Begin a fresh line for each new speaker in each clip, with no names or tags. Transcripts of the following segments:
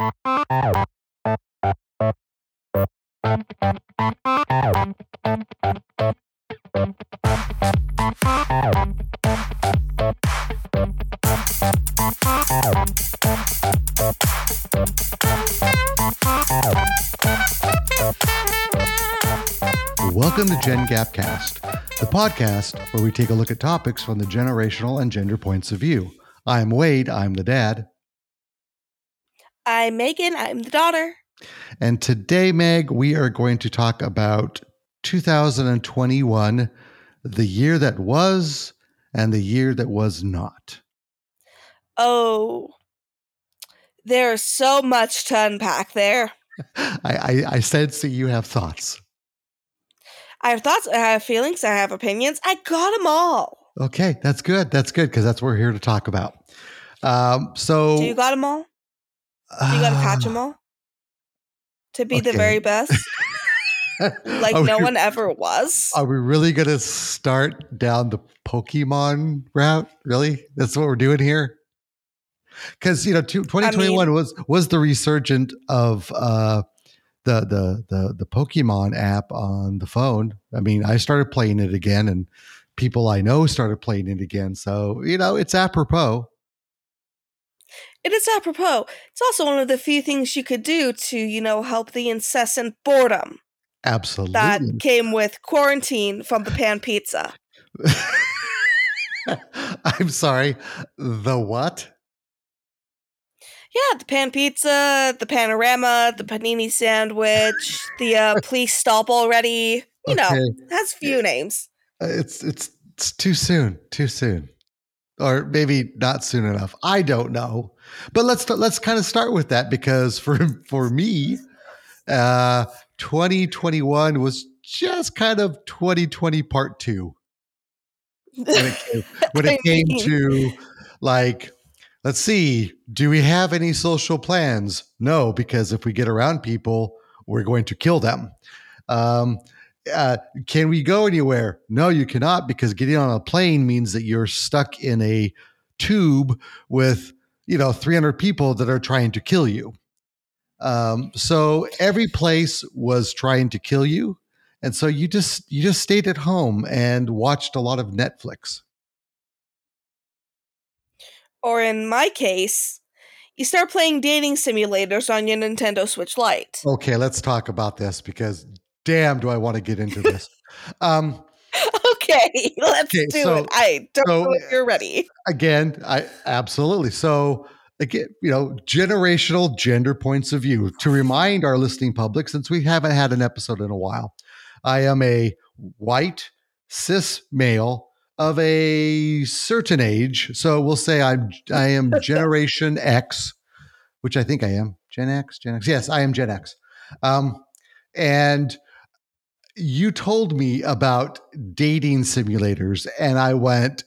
Welcome to Gen Gapcast, the podcast where we take a look at topics from the generational and gender points of view. I'm Wade, I'm the dad.
I'm Megan, I'm the daughter.
And today, Meg, we are going to talk about 2021, the year that was and the year that was not.
Oh, there's so much to unpack there.
I, I, I sense that you have thoughts.
I have thoughts, I have feelings, I have opinions. I got them all.
Okay, that's good. That's good because that's what we're here to talk about. Um, so,
Do you got them all? You got to catch them all? To be the very best? like
Are
no
we-
one ever was?
Are we really going to start down the Pokemon route? Really? That's what we're doing here? Because you know, two- 2021 was was the resurgent of uh, the the the the Pokemon app on the phone. I mean, I started playing it again, and people I know started playing it again. So you know, it's apropos.
It is apropos. It's also one of the few things you could do to, you know, help the incessant boredom
Absolutely.
that came with quarantine from the pan pizza.
I'm sorry. The what?
Yeah, the pan pizza, the panorama, the panini sandwich, the uh, please stop already. You know,
Okay.
it has few names.
Uh, It's it's it's too soon. Too soon. Or maybe not soon enough. I don't know. But let's let's kind of start with that because for for me, uh 2021 was just kind of 2020 part 2 when it came, when it came
mean-
to like let's see, do we have any social plans? No, because if we get around people, we're going to kill them. Um, uh, can we go anywhere? No, you cannot because getting on a plane means that you're stuck in a tube with you know 300 people that are trying to kill you. Um, so every place was trying to kill you, and so you just you just stayed at home and watched a lot of Netflix.
Or in my case, you start playing dating simulators on your Nintendo Switch Lite.
Okay, let's talk about this because damn, do I want to get into this. Um,
Okay, let's
Okay,
do
so-
it. I don't
so-
know if you're ready.
again, I absolutely. So again, you know, generational gender points of view. To remind our listening public, since we haven't had an episode in a while, I am a white cis male of a certain age. So we'll say I'm I am Generation X, which I think I am. Gen X, Gen X. Yes, I am Gen X. Um, and you told me about dating simulators, and I went,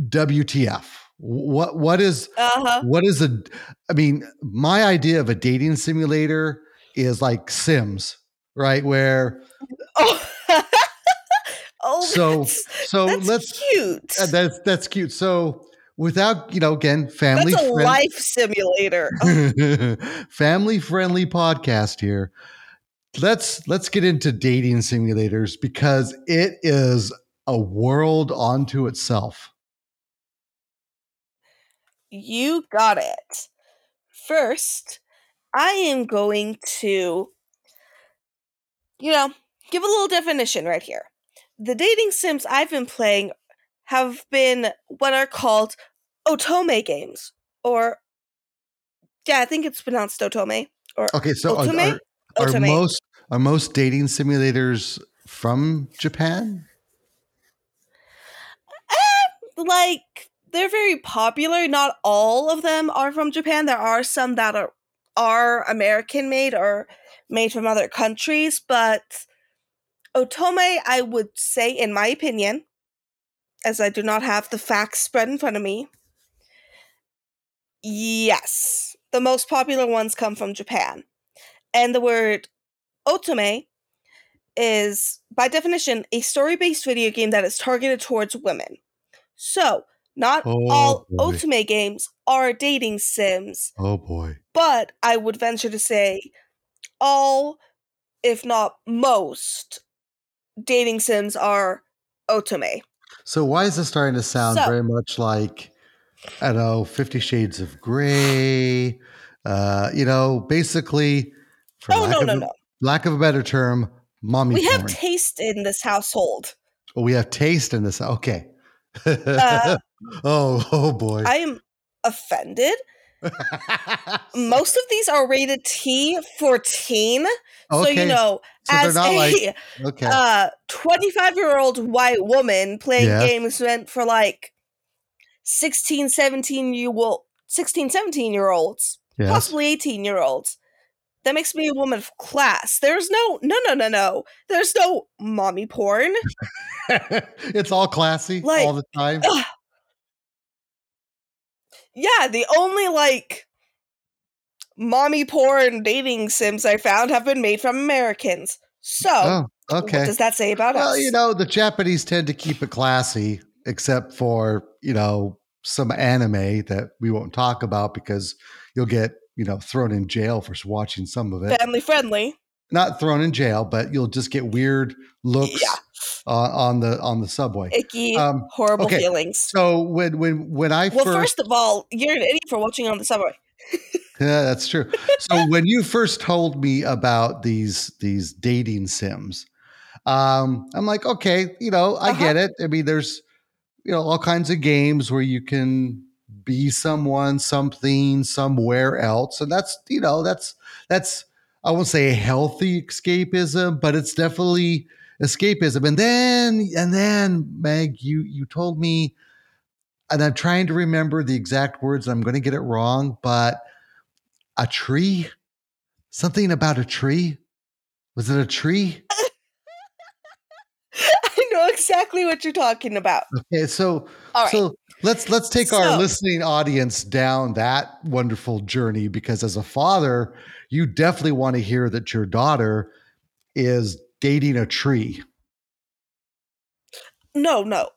WTF? What what is
Uh huh.
what is a I mean, my idea of a dating simulator is like Sims, right? Where
Oh, oh
So-
that's,
so
that's
let's
cute.
uh, that's that's cute. So without, you know, again, family
that's a
friend-
life simulator. Oh,
family friendly podcast here. Let's let's get into dating simulators because it is a world unto itself.
you got it. First, I am going to, you know, give a little definition right here. The dating sims I've been playing have been what are called otome games, or yeah, I think it's pronounced otome. Or
Okay, so are,
Otome?
are, are
Otome.
most are most dating simulators from Japan?
Um, like they're very popular. Not all of them are from Japan. There are some that are are American made or made from other countries, but Otome, I would say, in my opinion, as I do not have the facts spread in front of me, yes, the most popular ones come from Japan. And the word Otome is, by definition, a story based video game that is targeted towards women. So, Not
Oh,
all
boy.
otome games are dating sims,
Oh boy.
but I would venture to say all, if not most, dating sims are otome.
So why is this starting to sound
So-
very much like I don't know, Fifty Shades of Grey? Uh, you know, basically, for
Oh no no
a,
no!
Lack of a better term, mommy
We have taste in this household.
Oh, we have taste in this. Okay.
Uh,
oh, oh boy.
I am offended. Most of these are rated T for teen. So you know,
So
as a
like- okay.
uh 25 year old white woman playing
Yes.
games meant for like 16 17 year old 16 17 year olds
yes.
possibly 18 year olds that makes me a woman of class there's no no no no no there's no mommy porn
it's all classy
Like,
all the time.
Ugh. yeah the only like mommy porn dating sims i found have been made from americans so
Oh, okay.
what does that say about
Well,
us Well,
you know, the Japanese tend to keep it classy, except for, you know, some anime that we won't talk about because you'll get, you know, thrown in jail for watching some of it.
family friendly
Not thrown in jail, but you'll just get weird looks
Yeah.
uh, on the on the subway.
icky,
Um,
horrible
okay.
feelings.
So when when when I
Well,
first,
first of all, you're an idiot for watching on the subway.
yeah, that's true. So when you first told me about these these dating sims, um, I'm like, okay, you know, I
Uh-huh.
get it. I mean, there's you know all kinds of games where you can be someone, something, somewhere else, and that's you know that's that's I won't say a healthy escapism, but it's definitely escapism. And then and then Meg, you you told me, and I'm trying to remember the exact words. I'm going to get it wrong, but a tree, something about a tree. Was it a tree?
I know exactly what you're talking about.
Okay, so
All right.
So let's let's take our listening audience down that wonderful journey because as a father, you definitely want to hear that your daughter is dating a tree.
no, no.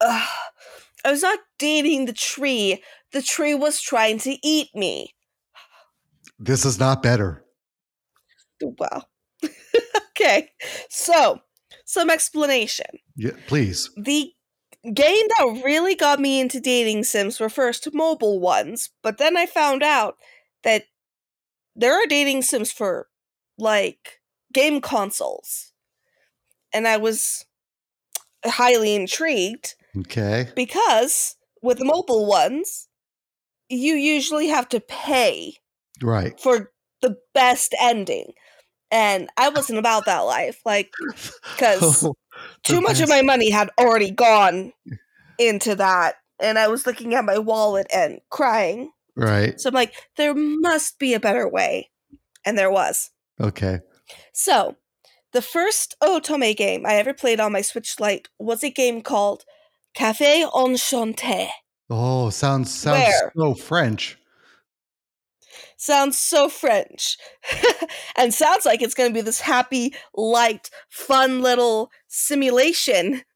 Ugh. I was not dating the tree. The tree was trying to eat me.
This is not better.
Well, okay. So, some explanation.
Yeah, please.
The game that really got me into dating sims were first mobile ones, but then I found out that there are dating sims for like game consoles. And I was highly intrigued
Okay.
because with mobile ones, you usually have to pay
Right.
for the best ending. And I wasn't about that life. Like, because
Oh,
too much of my money had already gone into that. And I was looking at my wallet and crying.
right.
So I'm like, there must be a better way. And there was.
Okay.
So, the first Otome game I ever played on my Switch Lite was a game called Cafe Enchanté.
Oh, sounds sounds so French.
Sounds so French. and sounds like it's going to be this happy, light, fun little simulation.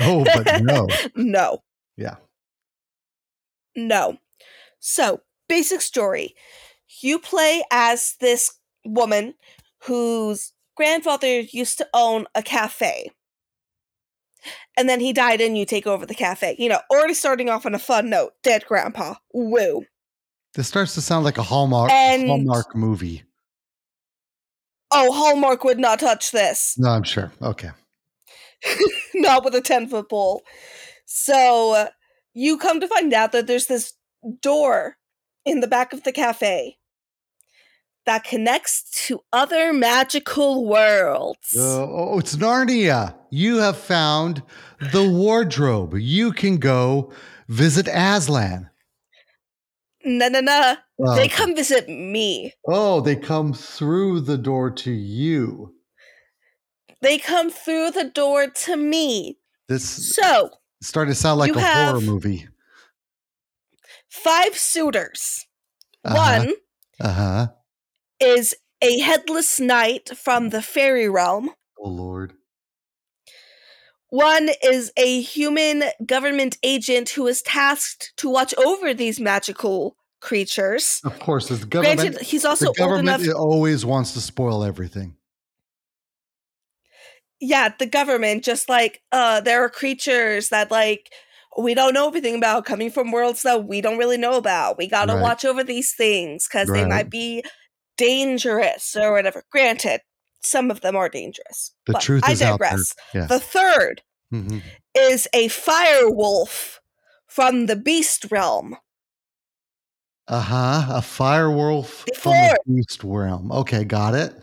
Oh, but no.
no.
Yeah.
No. So, basic story. You play as this woman whose grandfather used to own a cafe. And then he died and you take over the cafe. You know, already starting off on a fun note. Dead grandpa. Woo.
This starts to sound like a Hallmark
And-
Hallmark movie.
Oh, Hallmark would not touch this.
No, I'm sure. Okay.
not with a 10 foot pole. So you come to find out that there's this door in the back of the cafe that connects to other magical worlds.
Uh, oh, it's Narnia. You have found the wardrobe. You can go visit Aslan.
No, no, no. They come visit me.
Oh, they come through the door to you.
They come through the door to me.
This
So,
started to sound like a horror movie.
five suitors.
Uh-huh.
One
Uh huh.
is a headless knight from the fairy realm.
Oh Lord.
One is a human government agent who is tasked to watch over these magical creatures.
Of course, the government.
Granted, he's also
the government
old enough.
always wants to spoil everything.
Yeah, the government just like uh there are creatures that like we don't know everything about coming from worlds that we don't really know about. We got to
Right.
watch over these things cuz they might be dangerous or whatever. Granted, some of them are dangerous.
The
but
truth
I
is
digress.
Yeah.
The third
Mhm.
is a fire wolf from the beast realm.
Uh huh. A fire wolf
The
from the beast realm. Okay, got it.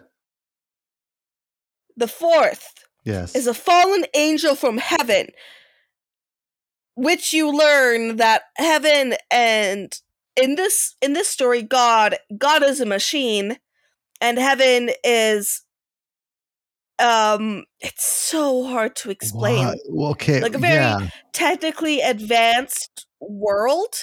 The fourth
Yes.
is a fallen angel from heaven, which you learn that heaven and in this in this story, God God is a machine, and heaven is um it's so hard to explain.
What? Okay.
Like a very-
yeah.
Technically advanced world,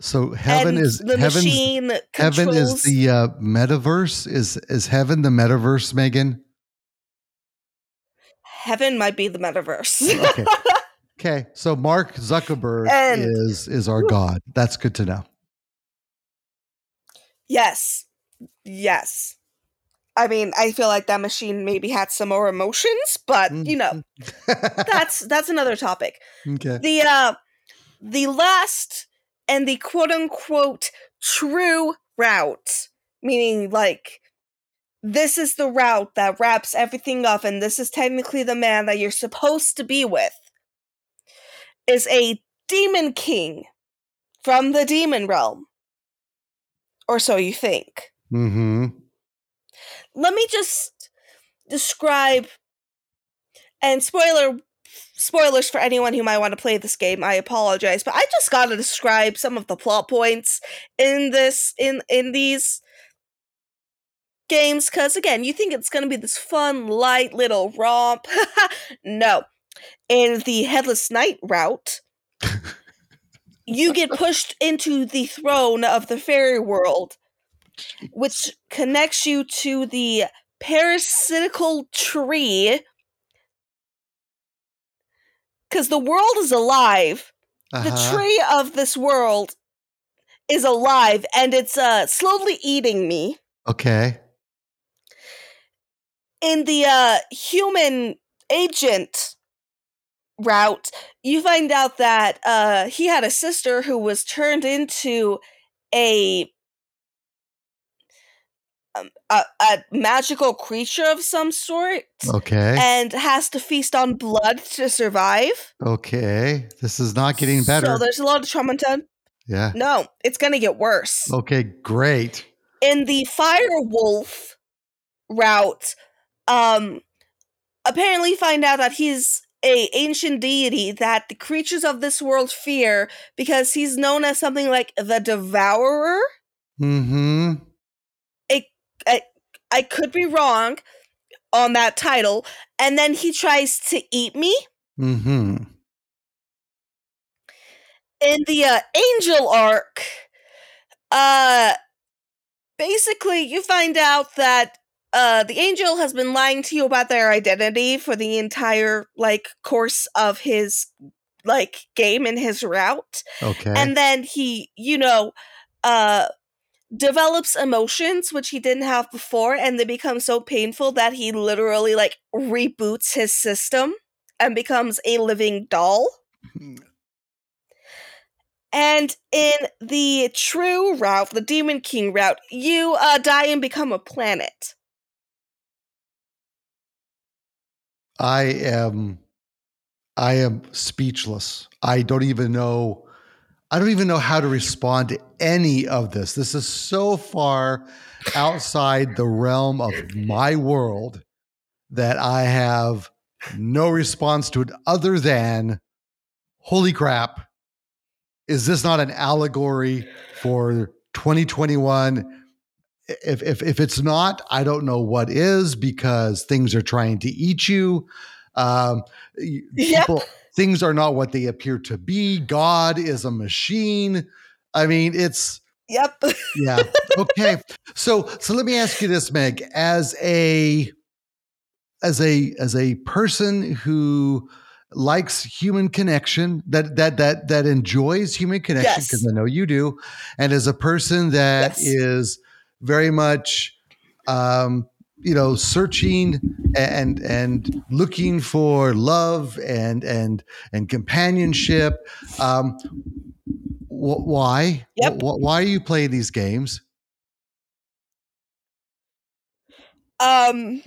So heaven
and
is
the machine
heaven is the uh, metaverse. Is is heaven the metaverse, Megan?
heaven might be the metaverse.
Okay. Okay. So Mark Zuckerberg
And-
is is our god. That's good to know.
Yes. Yes. I mean, I feel like that machine maybe had some more emotions, but you know, that's that's another topic.
okay.
The uh the last and the quote unquote true route, meaning like this is the route that wraps everything up and this is technically the man that you're supposed to be with is a demon king from the demon realm. Or so you think
Mm-hmm.
let me just describe and spoiler spoilers for anyone who might want to play this game i apologize but i just gotta describe some of the plot points in this in in these games because again you think it's gonna be this fun light little romp no in the headless knight route you get pushed into the throne of the fairy world which connects you to the parasitical tree. Because the world is alive. The
Uh-huh.
tree of this world is alive and it's uh, slowly eating me.
Okay.
In the uh, human agent route, you find out that uh, he had a sister who was turned into a a, a magical creature of some sort
Okay.
and has to feast on blood to survive.
Okay. This is not getting better.
So there's a lot of trauma done.
yeah.
No, it's gonna get worse.
Okay, great.
In the fire wolf route, um apparently find out that he's a ancient deity that the creatures of this world fear because he's known as something like the devourer.
Mm-hmm.
I could be wrong on that title. And then he tries to eat me.
Mm-hmm.
in the uh, angel arc uh basically you find out that uh the angel has been lying to you about their identity for the entire like course of his like game and his route
Okay.
and then he you know uh develops emotions which he didn't have before and they become so painful that he literally like reboots his system and becomes a living doll and in the true route, the Demon King route, you uh, die and become a planet.
I am I am speechless. I don't even know I don't even know how to respond to any of this. This is so far outside the realm of my world that I have no response to it other than holy crap. Is this not an allegory for 2021? If, if, if it's not, I don't know what is because things are trying to eat you. Um, y-
Yep.
Things are not what they appear to be. God is a machine. I mean, it's
Yep.
yeah. Okay. So so let me ask you this, Meg, as a as a as a person who likes human connection that that that that enjoys human connection because
Yes.
I know you do, and as a person that
Yes.
is very much um, you know searching and and looking for love and and and companionship. Um, wh- why?
Yep.
Wh- why are you playing these games?
Um,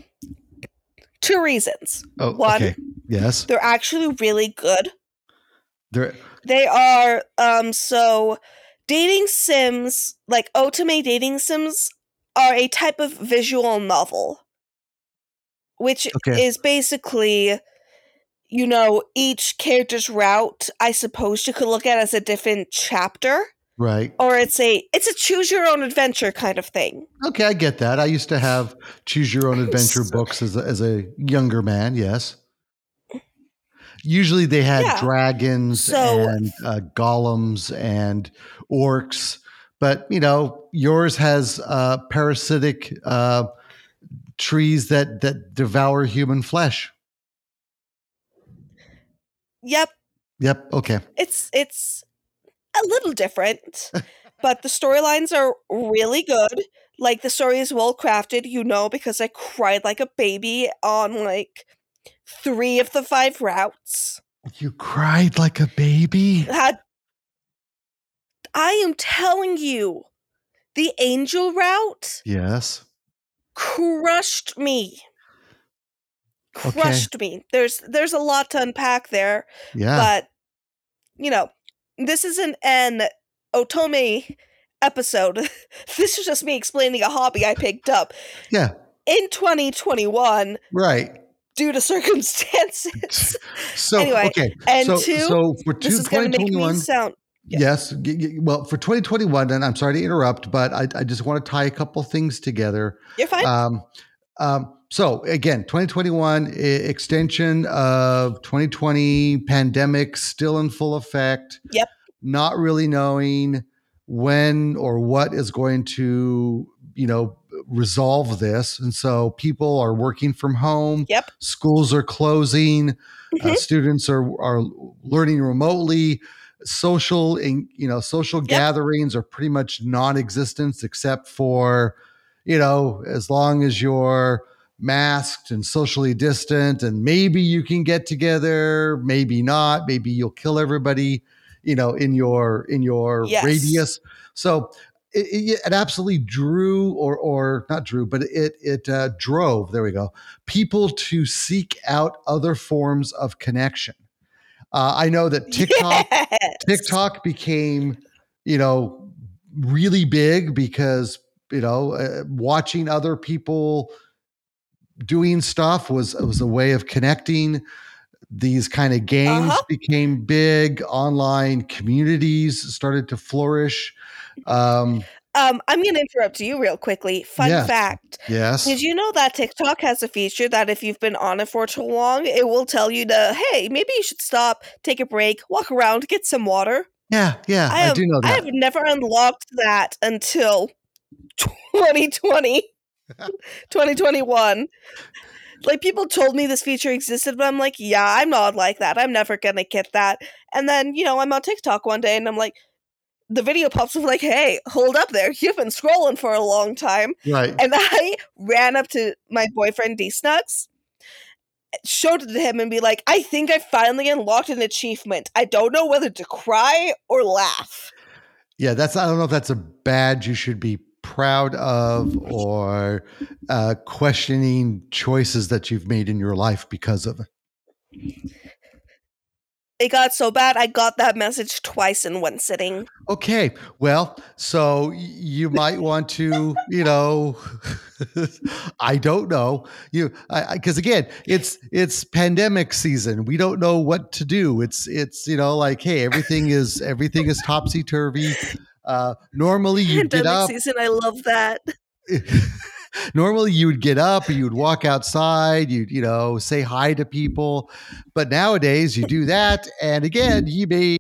two reasons.
Oh,
One.
okay. Yes.
They're actually really good.
they're
They are um so dating sims, like Otome dating sims are a type of visual novel which
Okay.
is basically you know each character's route I suppose you could look at as a different chapter
Right.
or it's a it's a choose your own adventure kind of thing.
Okay, I get that. I used to have choose your own adventure books as a, as a younger man. Yes. Usually they had
Yeah.
dragons
So-
and uh, golems and orcs, but you know yours has uh, parasitic uh, trees that that devour human flesh.
Yep,
Yep. Okay.
it's it's a little different but the storylines are really good like the story is well crafted you know because i cried like a baby on like three of the five routes
You cried like a baby.
had i am telling you the angel route
Yes.
crushed me
Okay.
crushed me there's there's a lot to unpack there
Yeah.
but you know this isn't an otome episode this is just me explaining a hobby i picked up
yeah.
in 2021
Right.
due to circumstances
So
Anyway,
okay.
and
so,
two,
so for two,
this is going to make me
2021
sound
Yes. g- Well, for 2021, and I'm sorry to interrupt, but I, I just want to tie a couple things together.
you're fine
Um, um, so again, 2021 e- extension of 2020 pandemic still in full effect.
Yep.
Not really knowing when or what is going to, you know, resolve this. And so people are working from home.
Yep.
Schools are closing. Uh,
Mhm.
students are are learning remotely. Social and you know social
Yep.
gatherings are pretty much non-existent except for you know as long as you're masked and socially distant and maybe you can get together maybe not maybe you'll kill everybody you know in your in your
Yes.
radius so it, it, it absolutely drew or or not drew but it it uh, drove there we go people to seek out other forms of connection uh, i know that tiktok
Yes.
TikTok became, you know, really big because you know uh, watching other people doing stuff was was a way of connecting. These kind of games
Uh-huh.
became big. Online communities started to flourish. Um,
um i'm gonna interrupt you real quickly fun
Yes.
fact
yes.
did you know that tiktok has a feature that if you've been on it for too long it will tell you to hey maybe you should stop take a break walk around get some water
yeah, yeah,
I,
I
have,
do know that.
I have never unlocked that until 2020, 2021. Like people told me this feature existed, but I'm like, yeah, I'm not like that. I'm never gonna get that. And then you know, I'm on TikTok one day, and I'm like, the video pops up like, hey, hold up there, you've been scrolling for a long time.
right.
And I ran up to my boyfriend D Snugs, showed it to him, and be like, I think I finally unlocked an achievement. I don't know whether to cry or laugh.
Yeah, that's I don't know if that's a badge you should be proud of or uh, questioning choices that you've made in your life because of it.
It got so bad, I got that message twice in one sitting.
Okay, well, so you might want to, you know, I don't know, you, because again, it's it's pandemic season. We don't know what to do. It's it's you know like, hey, everything is everything is topsy turvy. Uh, normally get
Pandemic
up.
season, I love that.
normally you would get up you would walk outside you'd you know say hi to people but nowadays you do that and again you may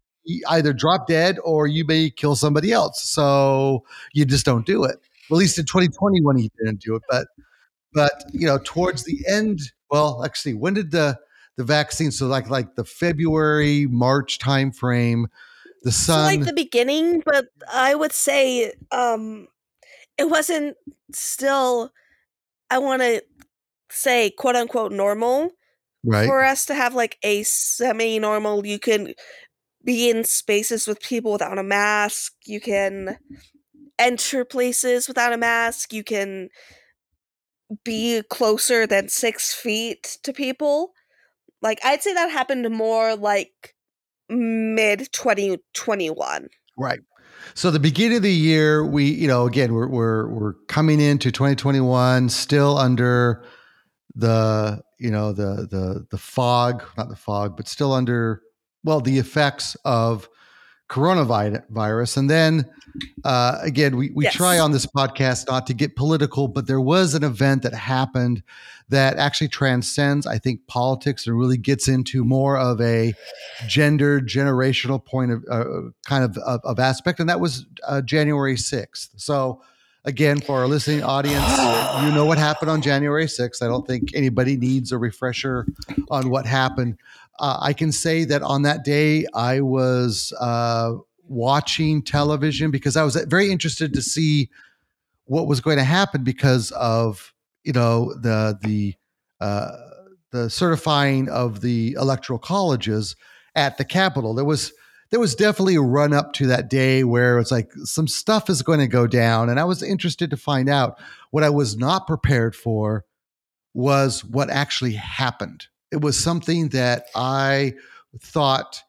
either drop dead or you may kill somebody else so you just don't do it at least in 2020 when you didn't do it but but you know, towards the end, well, actually, when did the the vaccine? So like like the February March timeframe, the sun.
So like the beginning, but I would say um it wasn't still. I want to say quote unquote normal
right
for us to have like a semi normal. You can be in spaces with people without a mask. You can enter places without a mask. You can be closer than six feet to people. Like I'd say that happened more like mid 2021.
Right. So the beginning of the year, we, you know, again, we're we're we're coming into 2021, still under the, you know, the the the fog, not the fog, but still under well, the effects of coronavirus. And then uh, again, we, we yes. try on this podcast not to get political, but there was an event that happened that actually transcends, I think, politics and really gets into more of a gender generational point of uh, kind of, of, of aspect. And that was uh, January 6th. So, again, for our listening audience, you know what happened on January 6th. I don't think anybody needs a refresher on what happened. Uh, I can say that on that day, I was uh, watching television because I was very interested to see what was going to happen because of you know the the uh, the certifying of the electoral colleges at the Capitol. There was there was definitely a run up to that day where it's like some stuff is going to go down, and I was interested to find out. What I was not prepared for was what actually happened it was something that I thought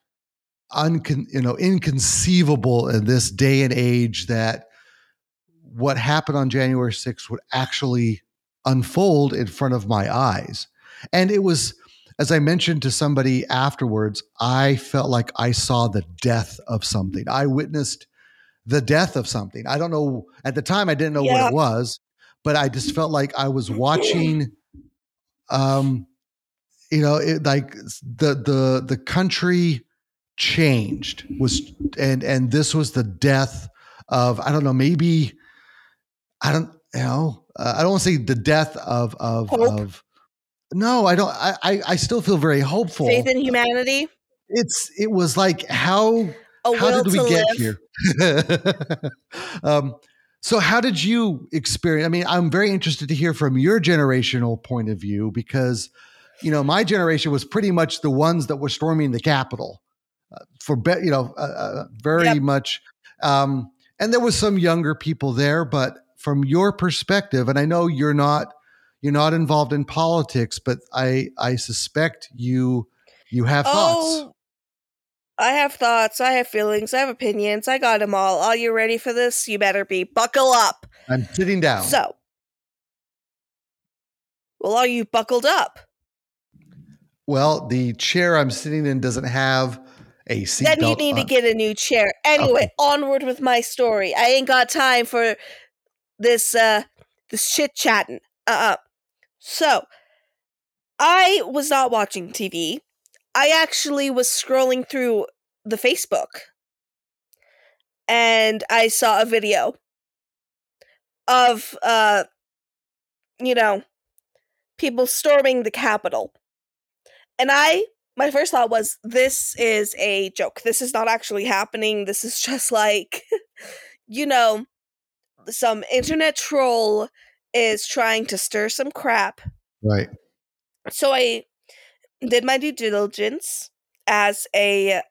uncon, you know inconceivable in this day and age that what happened on January 6th would actually unfold in front of my eyes. And it was as I mentioned to somebody afterwards, I felt like I saw the death of something. I witnessed the death of something. I don't know at the time I didn't know yeah. what it was, but I just felt like I was watching um you know, it, like the the the country changed was and and this was the death of I don't know maybe I don't you know uh, I don't want to say the death of of Hope. of no I don't I I still feel very hopeful
faith in humanity
it's it was like how A how did we get live. here um so how did you experience I mean I'm very interested to hear from your generational point of view because you know, my generation was pretty much the ones that were storming the Capitol uh, for, be- you know, uh, uh, very yep. much. Um, and there was some younger people there, but from your perspective, and I know you're not you're not involved in politics, but I I suspect you you have oh, thoughts.
I have thoughts. I have feelings. I have opinions. I got them all. Are you ready for this? You better be. Buckle up.
I'm sitting down.
So, well, are you buckled up?
Well, the chair I'm sitting in doesn't have a seat.
Then you need on. to get a new chair. Anyway, okay. onward with my story. I ain't got time for this uh this chit chatting. Uh uh So I was not watching TV. I actually was scrolling through the Facebook and I saw a video of uh you know people storming the Capitol and I, my first thought was, this is a joke. This is not actually happening. This is just like, you know, some internet troll is trying to stir some crap.
Right.
So I did my due diligence as a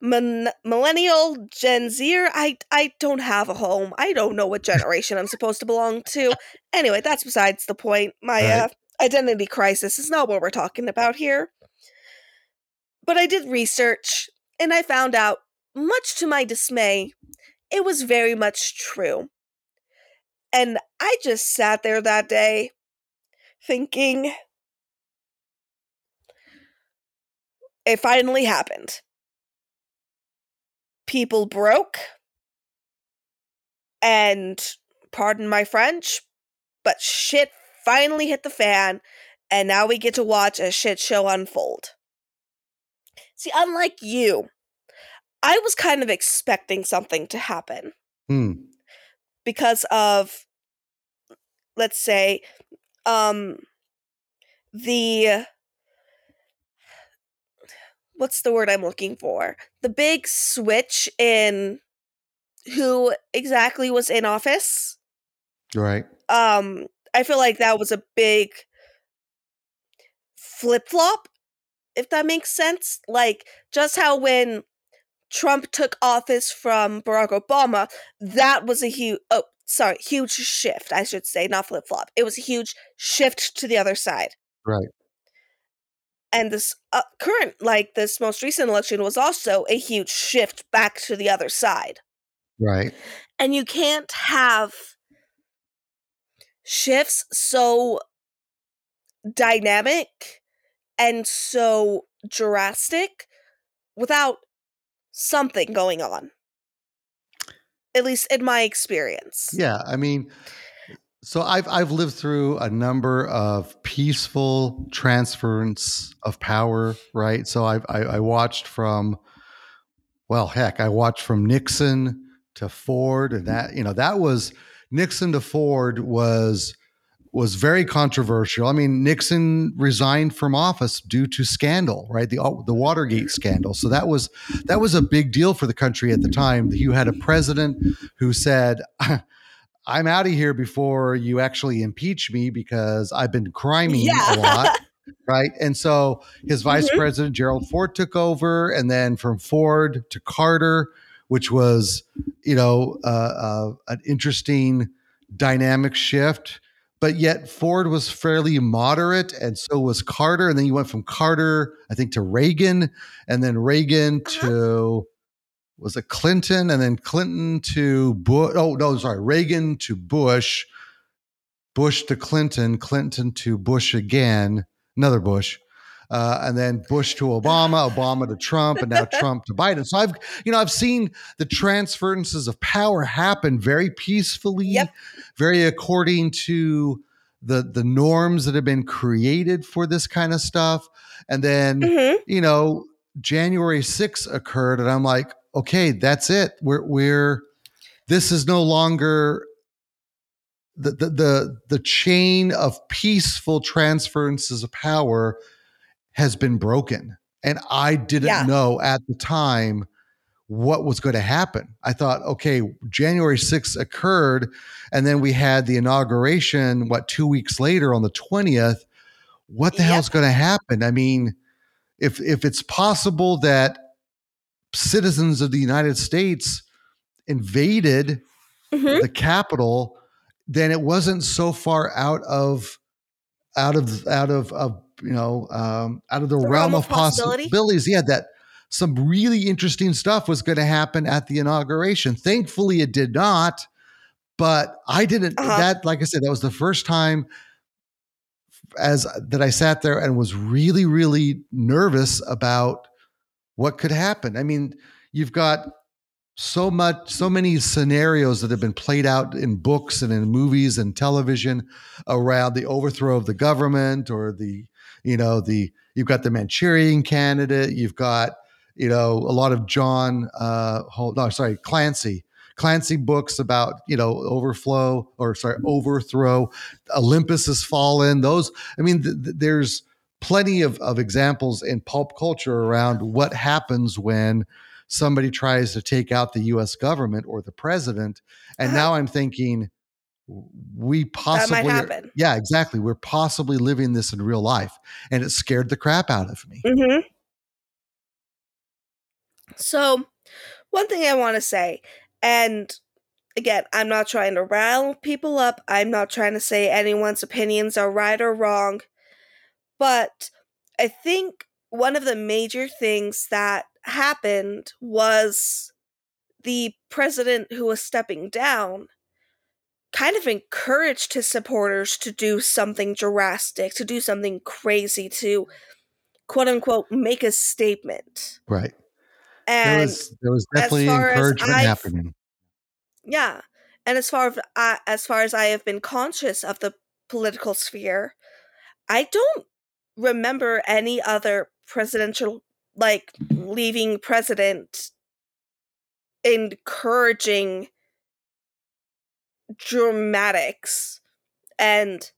min- millennial Gen Zer. I I don't have a home. I don't know what generation I'm supposed to belong to. Anyway, that's besides the point. My right. uh, identity crisis is not what we're talking about here. But I did research and I found out, much to my dismay, it was very much true. And I just sat there that day thinking, it finally happened. People broke, and pardon my French, but shit finally hit the fan, and now we get to watch a shit show unfold. See, unlike you, I was kind of expecting something to happen.
Hmm.
Because of, let's say, um the what's the word I'm looking for? The big switch in who exactly was in office.
Right.
Um I feel like that was a big flip-flop if that makes sense. Like just how when Trump took office from Barack Obama, that was a huge oh sorry, huge shift, I should say, not flip-flop. It was a huge shift to the other side.
Right
and this uh, current like this most recent election was also a huge shift back to the other side
right
and you can't have shifts so dynamic and so drastic without something going on at least in my experience
yeah i mean so I've I've lived through a number of peaceful transference of power, right? So I've I, I watched from, well, heck, I watched from Nixon to Ford, and that you know that was Nixon to Ford was was very controversial. I mean, Nixon resigned from office due to scandal, right? The the Watergate scandal. So that was that was a big deal for the country at the time. You had a president who said. I'm out of here before you actually impeach me because I've been criming yeah. a lot. right. And so his vice mm-hmm. president, Gerald Ford, took over. And then from Ford to Carter, which was, you know, uh, uh, an interesting dynamic shift. But yet Ford was fairly moderate, and so was Carter. And then you went from Carter, I think, to Reagan, and then Reagan uh-huh. to was it Clinton and then Clinton to Bush? Oh no, sorry, Reagan to Bush, Bush to Clinton, Clinton to Bush again, another Bush, uh, and then Bush to Obama, Obama to Trump, and now Trump to Biden. So I've you know I've seen the transferences of power happen very peacefully, yep. very according to the the norms that have been created for this kind of stuff, and then mm-hmm. you know January 6th occurred, and I'm like, okay, that's it. We're we're this is no longer the the the, the chain of peaceful transferences of power has been broken. And I didn't yeah. know at the time what was going to happen. I thought, okay, January 6th occurred, and then we had the inauguration, what, two weeks later on the 20th. What the yep. hell's going to happen? I mean, if if it's possible that citizens of the United States invaded mm-hmm. the Capitol, then it wasn't so far out of out of out of, of you know um, out of the, the realm, realm, of, of possibilities. Yeah, that some really interesting stuff was going to happen at the inauguration. Thankfully, it did not. But I didn't. Uh-huh. That, like I said, that was the first time as that I sat there and was really, really nervous about what could happen. I mean, you've got so much so many scenarios that have been played out in books and in movies and television around the overthrow of the government or the you know the you've got the Manchurian candidate you've got you know a lot of John uh no sorry Clancy Clancy books about you know overflow or sorry overthrow Olympus has fallen those I mean th- th- there's plenty of, of examples in pulp culture around what happens when somebody tries to take out the US government or the president. And uh-huh. now I'm thinking, we possibly, are, yeah, exactly. We're possibly living this in real life. And it scared the crap out of me.
Mm-hmm. So, one thing I want to say, and again, I'm not trying to rile people up, I'm not trying to say anyone's opinions are right or wrong. But I think one of the major things that happened was the president who was stepping down kind of encouraged his supporters to do something drastic, to do something crazy, to quote unquote make a statement.
Right. And there was, there was definitely encouragement happening.
Yeah. And as far as, uh, as far as I have been conscious of the political sphere, I don't remember any other presidential like leaving president encouraging dramatics and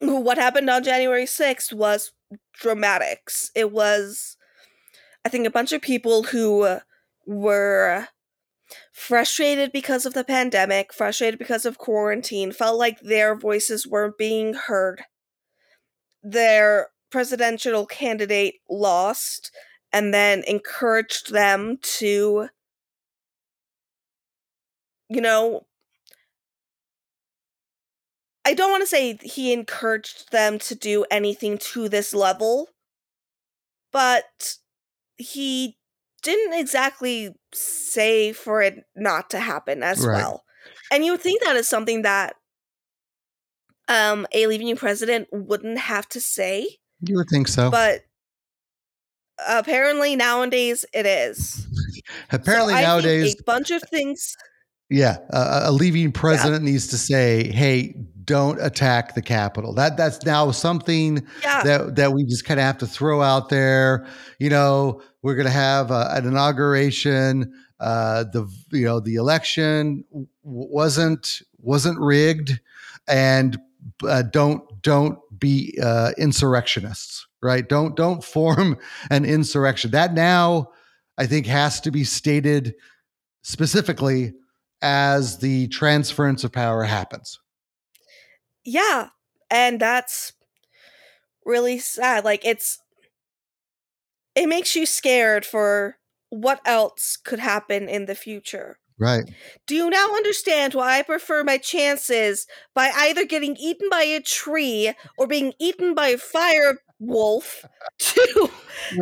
what happened on January 6th was dramatics. It was, I think, a bunch of people who were frustrated because of the pandemic, frustrated because of quarantine, felt like their voices weren't being heard. Their presidential candidate lost and then encouraged them to, you know, I don't want to say he encouraged them to do anything to this level, but he didn't exactly say for it not to happen as right. well. And you would think that is something that um, a leaving you president wouldn't have to say.
You would think so.
But apparently nowadays it is.
apparently so nowadays
a bunch of things
yeah, uh, a leaving president yeah. needs to say, "Hey, don't attack the Capitol." That that's now something yeah. that that we just kind of have to throw out there. You know, we're going to have uh, an inauguration. Uh, the you know the election wasn't wasn't rigged, and uh, don't don't be uh, insurrectionists, right? Don't don't form an insurrection. That now I think has to be stated specifically as the transference of power happens.
Yeah, and that's really sad. Like it's it makes you scared for what else could happen in the future.
Right.
Do you now understand why I prefer my chances by either getting eaten by a tree or being eaten by a fire wolf to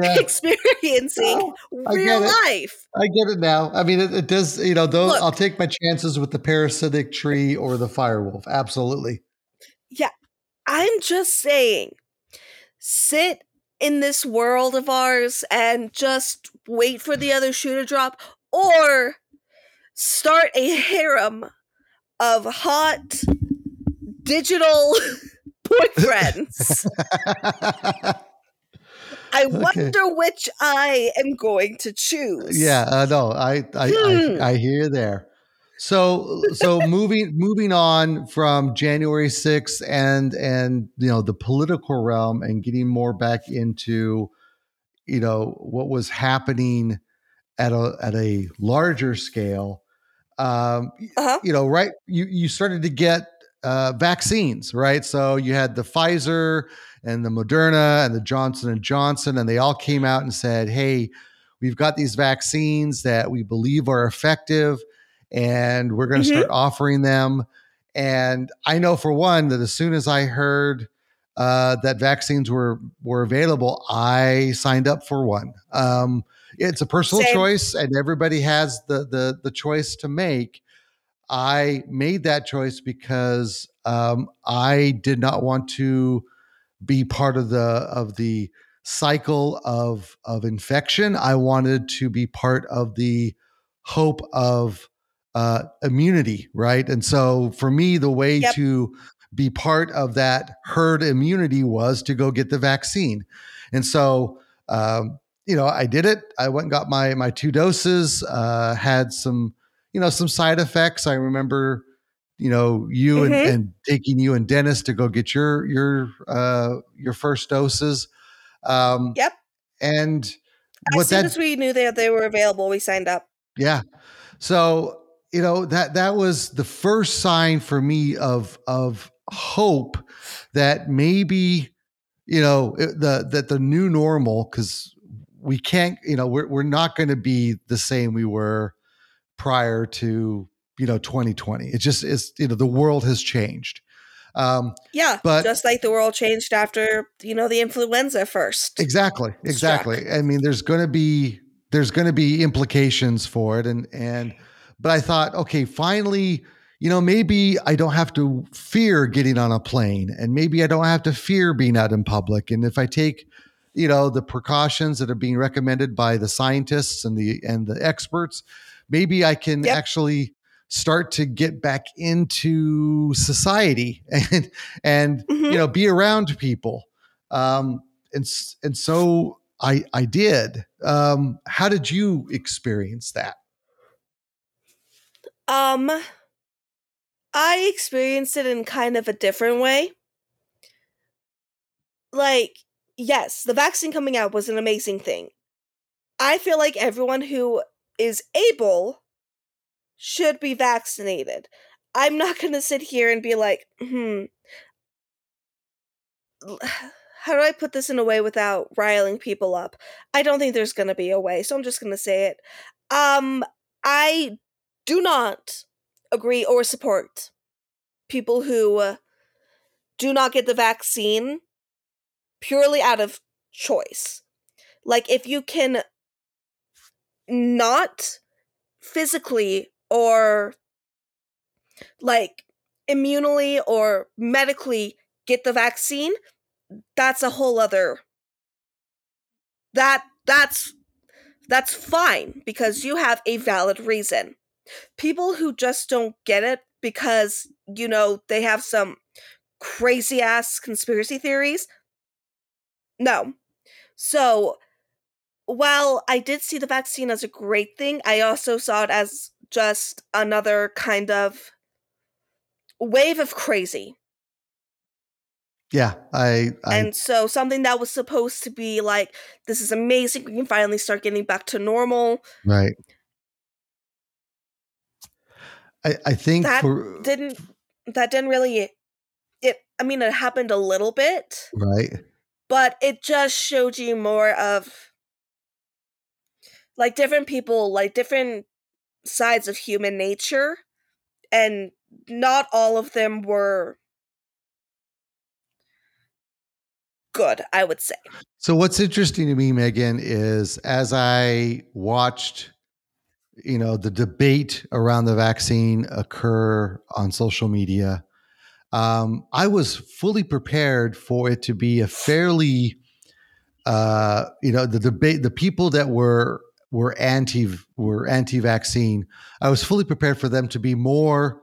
yeah. experiencing real life.
I get it now. I mean, it, it does, you know, though I'll take my chances with the parasitic tree or the fire wolf. Absolutely.
Yeah. I'm just saying, sit in this world of ours and just wait for the other shoe to drop or start a harem of hot digital boyfriends. I wonder okay. which I am going to choose.
Yeah, uh, no, I I, hmm. I I hear you there. So so moving moving on from January 6th and and you know the political realm and getting more back into you know what was happening at a at a larger scale. Um, uh-huh. you know, right? You you started to get uh, vaccines, right? So you had the Pfizer and the Moderna and the Johnson and Johnson, and they all came out and said, "Hey, we've got these vaccines that we believe are effective, and we're going to mm-hmm. start offering them." And I know for one that as soon as I heard uh, that vaccines were were available, I signed up for one. Um, it's a personal Same. choice, and everybody has the the the choice to make. I made that choice because um, I did not want to be part of the of the cycle of of infection. I wanted to be part of the hope of uh, immunity, right? And so for me, the way yep. to be part of that herd immunity was to go get the vaccine. And so, um, you know, I did it. I went and got my my two doses. Uh, had some you know, some side effects. I remember, you know, you mm-hmm. and, and, taking you and Dennis to go get your your uh, your first doses.
Um, yep.
And
as soon that, as we knew that they were available, we signed up.
Yeah. So you know that that was the first sign for me of of hope that maybe you know the that the new normal because we can't you know we're we're not going to be the same we were prior to you know 2020 it just is you know the world has changed.
Um yeah but just like the world changed after you know the influenza first.
Exactly exactly. Struck. i mean there's going to be there's going to be implications for it and and but i thought okay finally you know maybe i don't have to fear getting on a plane and maybe i don't have to fear being out in public. And if i take you know the precautions that are being recommended by the scientists and the and the experts maybe I can yep. actually start to get back into society and and mm-hmm. you know be around people um and and so i i did um how did you experience that
um i experienced it in kind of a different way like, yes, the vaccine coming out was an amazing thing. I feel like everyone who is able should be vaccinated. I'm not going to sit here and be like, hmm, how do I put this in a way without riling people up? I don't think there's going to be a way, so I'm just going to say it. Um, I do not agree or support people who do not get the vaccine purely out of choice. Like, if you can not physically or like immunely or medically get the vaccine, that's a whole other that that's that's fine because you have a valid reason. People who just don't get it because you know they have some crazy ass conspiracy theories. No. So, while I did see the vaccine as a great thing, I also saw it as just another kind of wave of crazy
yeah, I, I
and so something that was supposed to be like this is amazing, we can finally start getting back to normal.
Right. I I think
that
for,
didn't that didn't really it I mean it happened a little bit.
Right.
But it just showed you more of like different people, like different sides of human nature and not all of them were good, I would say.
So what's interesting to me, Megan, is as I watched, you know, the debate around the vaccine occur on social media, um, I was fully prepared for it to be a fairly, uh, you know, the debate, the people that were were anti were anti-vaccine. I was fully prepared for them to be more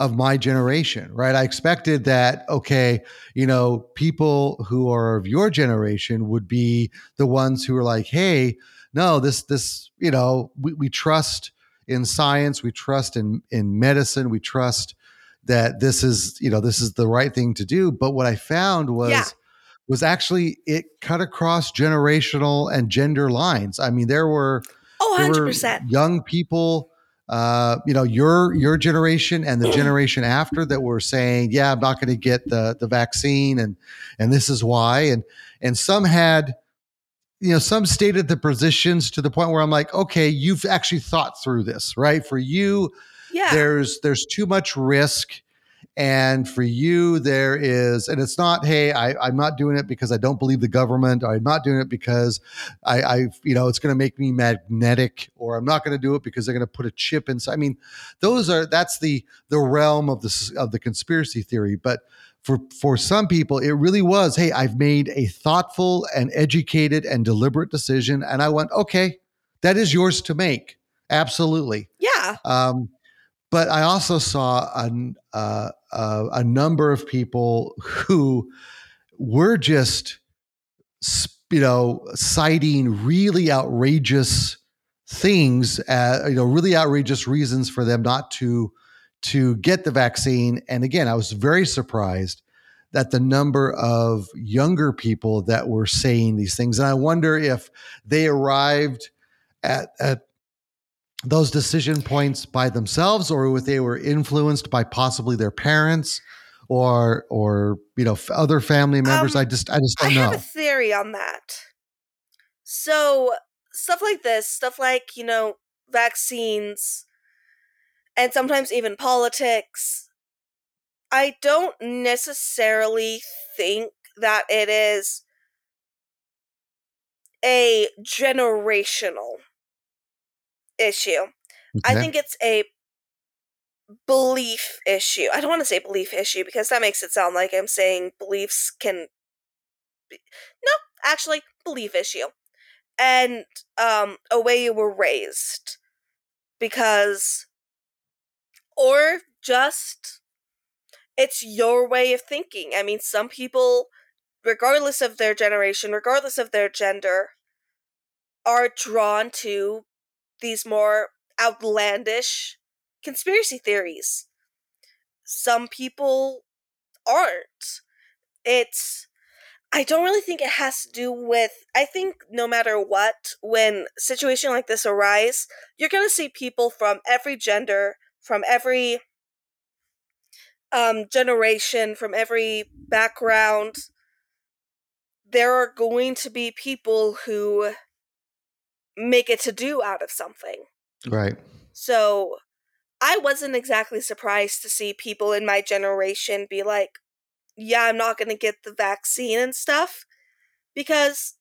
of my generation, right? I expected that, okay, you know, people who are of your generation would be the ones who are like, hey, no, this, this, you know, we, we trust in science, we trust in, in medicine, we trust that this is, you know, this is the right thing to do. But what I found was, yeah. Was actually it cut across generational and gender lines. I mean, there were,
oh, 100%. There were
young people uh, you know, your your generation and the generation after that were saying, "Yeah, I'm not going to get the the vaccine," and and this is why, and and some had, you know, some stated the positions to the point where I'm like, okay, you've actually thought through this, right? For you,
yeah,
there's there's too much risk and for you, there is, and it's not, hey, I, am not doing it because I don't believe the government, or I'm not doing it because I, I you know, it's going to make me magnetic, or I'm not going to do it because they're going to put a chip inside. I mean, those are that's the the realm of the of the conspiracy theory. But for for some people, it really was, hey, I've made a thoughtful and educated and deliberate decision, and I went, okay, that is yours to make. Absolutely.
Yeah.
Um, but I also saw a, uh, uh, a number of people who were just, you know, citing really outrageous things, uh, you know, really outrageous reasons for them not to to get the vaccine. And again, I was very surprised that the number of younger people that were saying these things, and I wonder if they arrived at at those decision points by themselves or if they were influenced by possibly their parents or or you know other family members. Um, i just i just don't
I
know.
i have a theory on that. So stuff like this stuff like you know vaccines and sometimes even politics i don't necessarily think that it is a generational issue. Okay. I think it's a belief issue. I don't want to say belief issue because that makes it sound like I'm saying beliefs can be- No, actually belief issue. And um a way you were raised because or just it's your way of thinking. I mean, some people regardless of their generation, regardless of their gender, are drawn to these more outlandish conspiracy theories. Some people aren't. It's I don't really think it has to do with I think no matter what when situation like this arise, you're going to see people from every gender, from every um generation, from every background. There are going to be people who make it to do out of something.
Right.
So I wasn't exactly surprised to see people in my generation be like, yeah, I'm not going to get the vaccine and stuff because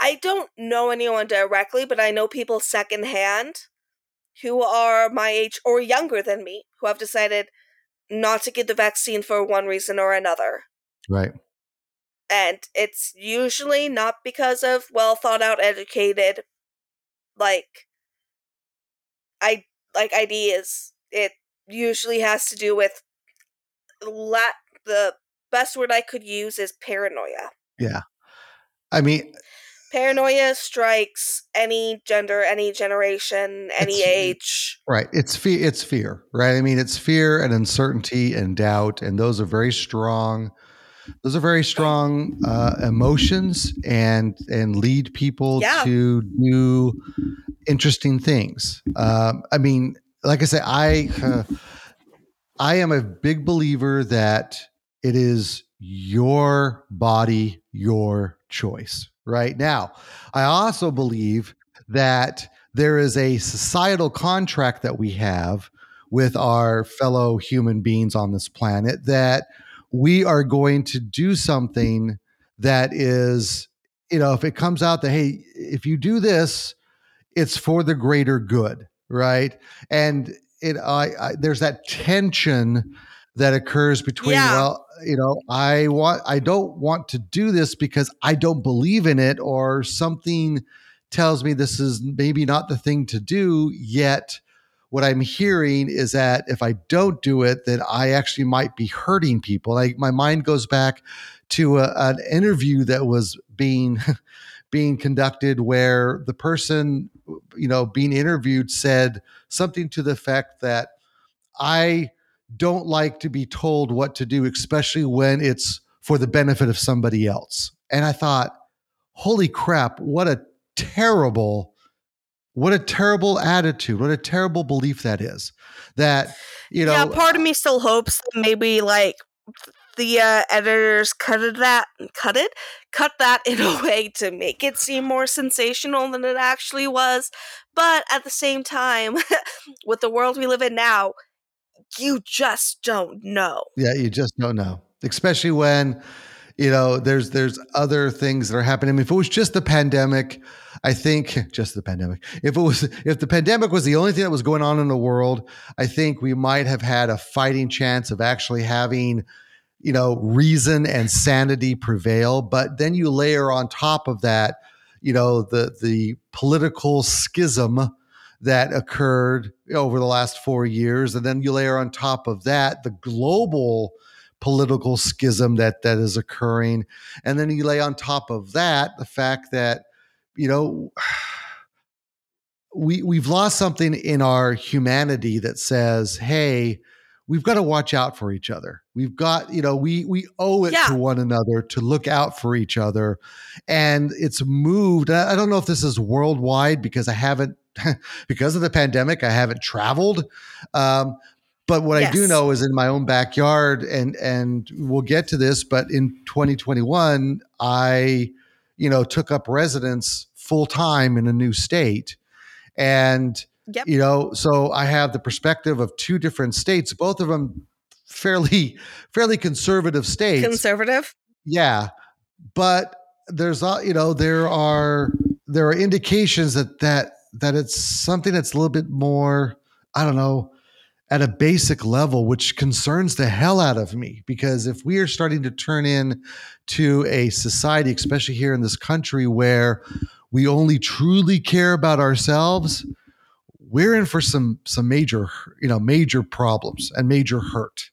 I don't know anyone directly, but I know people secondhand who are my age or younger than me who have decided not to get the vaccine for one reason or another.
Right.
And it's usually not because of well thought out educated like I like ideas. It usually has to do with la- the best word I could use is paranoia.
Yeah. I mean, uh,
paranoia strikes any gender, any generation, any age.
Right. It's fear. It's fear. Right. I mean, it's fear and uncertainty and doubt, and those are very strong. Those are very strong uh, emotions and and lead people yeah. to do interesting things. Um, I mean, like I say, I uh, I am a big believer that it is your body, your choice. Right now, I also believe that there is a societal contract that we have with our fellow human beings on this planet that we are going to do something that is, you know, if it comes out that, hey, if you do this, it's for the greater good, right? And it, I, I there's that tension that occurs between yeah. well you know i want i don't want to do this because i don't believe in it or something tells me this is maybe not the thing to do yet what i'm hearing is that if i don't do it then i actually might be hurting people my mind goes back to a, an interview that was being being conducted where the person you know being interviewed said something to the effect that i don't like to be told what to do, especially when it's for the benefit of somebody else. And I thought, holy crap, what a terrible, what a terrible attitude, what a terrible belief that is. That, you know.
Yeah, part of me still hopes maybe like the uh, editors cut it that, cut it, cut that in a way to make it seem more sensational than it actually was. But at the same time, with the world we live in now, you just don't know.
Yeah, you just don't know. Especially when you know there's there's other things that are happening. I mean, if it was just the pandemic, I think just the pandemic. If it was if the pandemic was the only thing that was going on in the world, I think we might have had a fighting chance of actually having you know reason and sanity prevail. But then you layer on top of that, you know, the the political schism that occurred over the last four years. And then you layer on top of that the global political schism that that is occurring. And then you lay on top of that the fact that, you know, we we've lost something in our humanity that says, hey, we've got to watch out for each other. We've got, you know, we we owe it yeah. to one another to look out for each other. And it's moved. I don't know if this is worldwide because I haven't because of the pandemic, I haven't traveled. Um, but what yes. I do know is in my own backyard, and and we'll get to this. But in 2021, I, you know, took up residence full time in a new state, and yep. you know, so I have the perspective of two different states, both of them fairly fairly conservative states.
Conservative,
yeah. But there's, you know, there are there are indications that that that it's something that's a little bit more, I don't know, at a basic level, which concerns the hell out of me. Because if we are starting to turn in to a society, especially here in this country, where we only truly care about ourselves, we're in for some some major, you know, major problems and major hurt.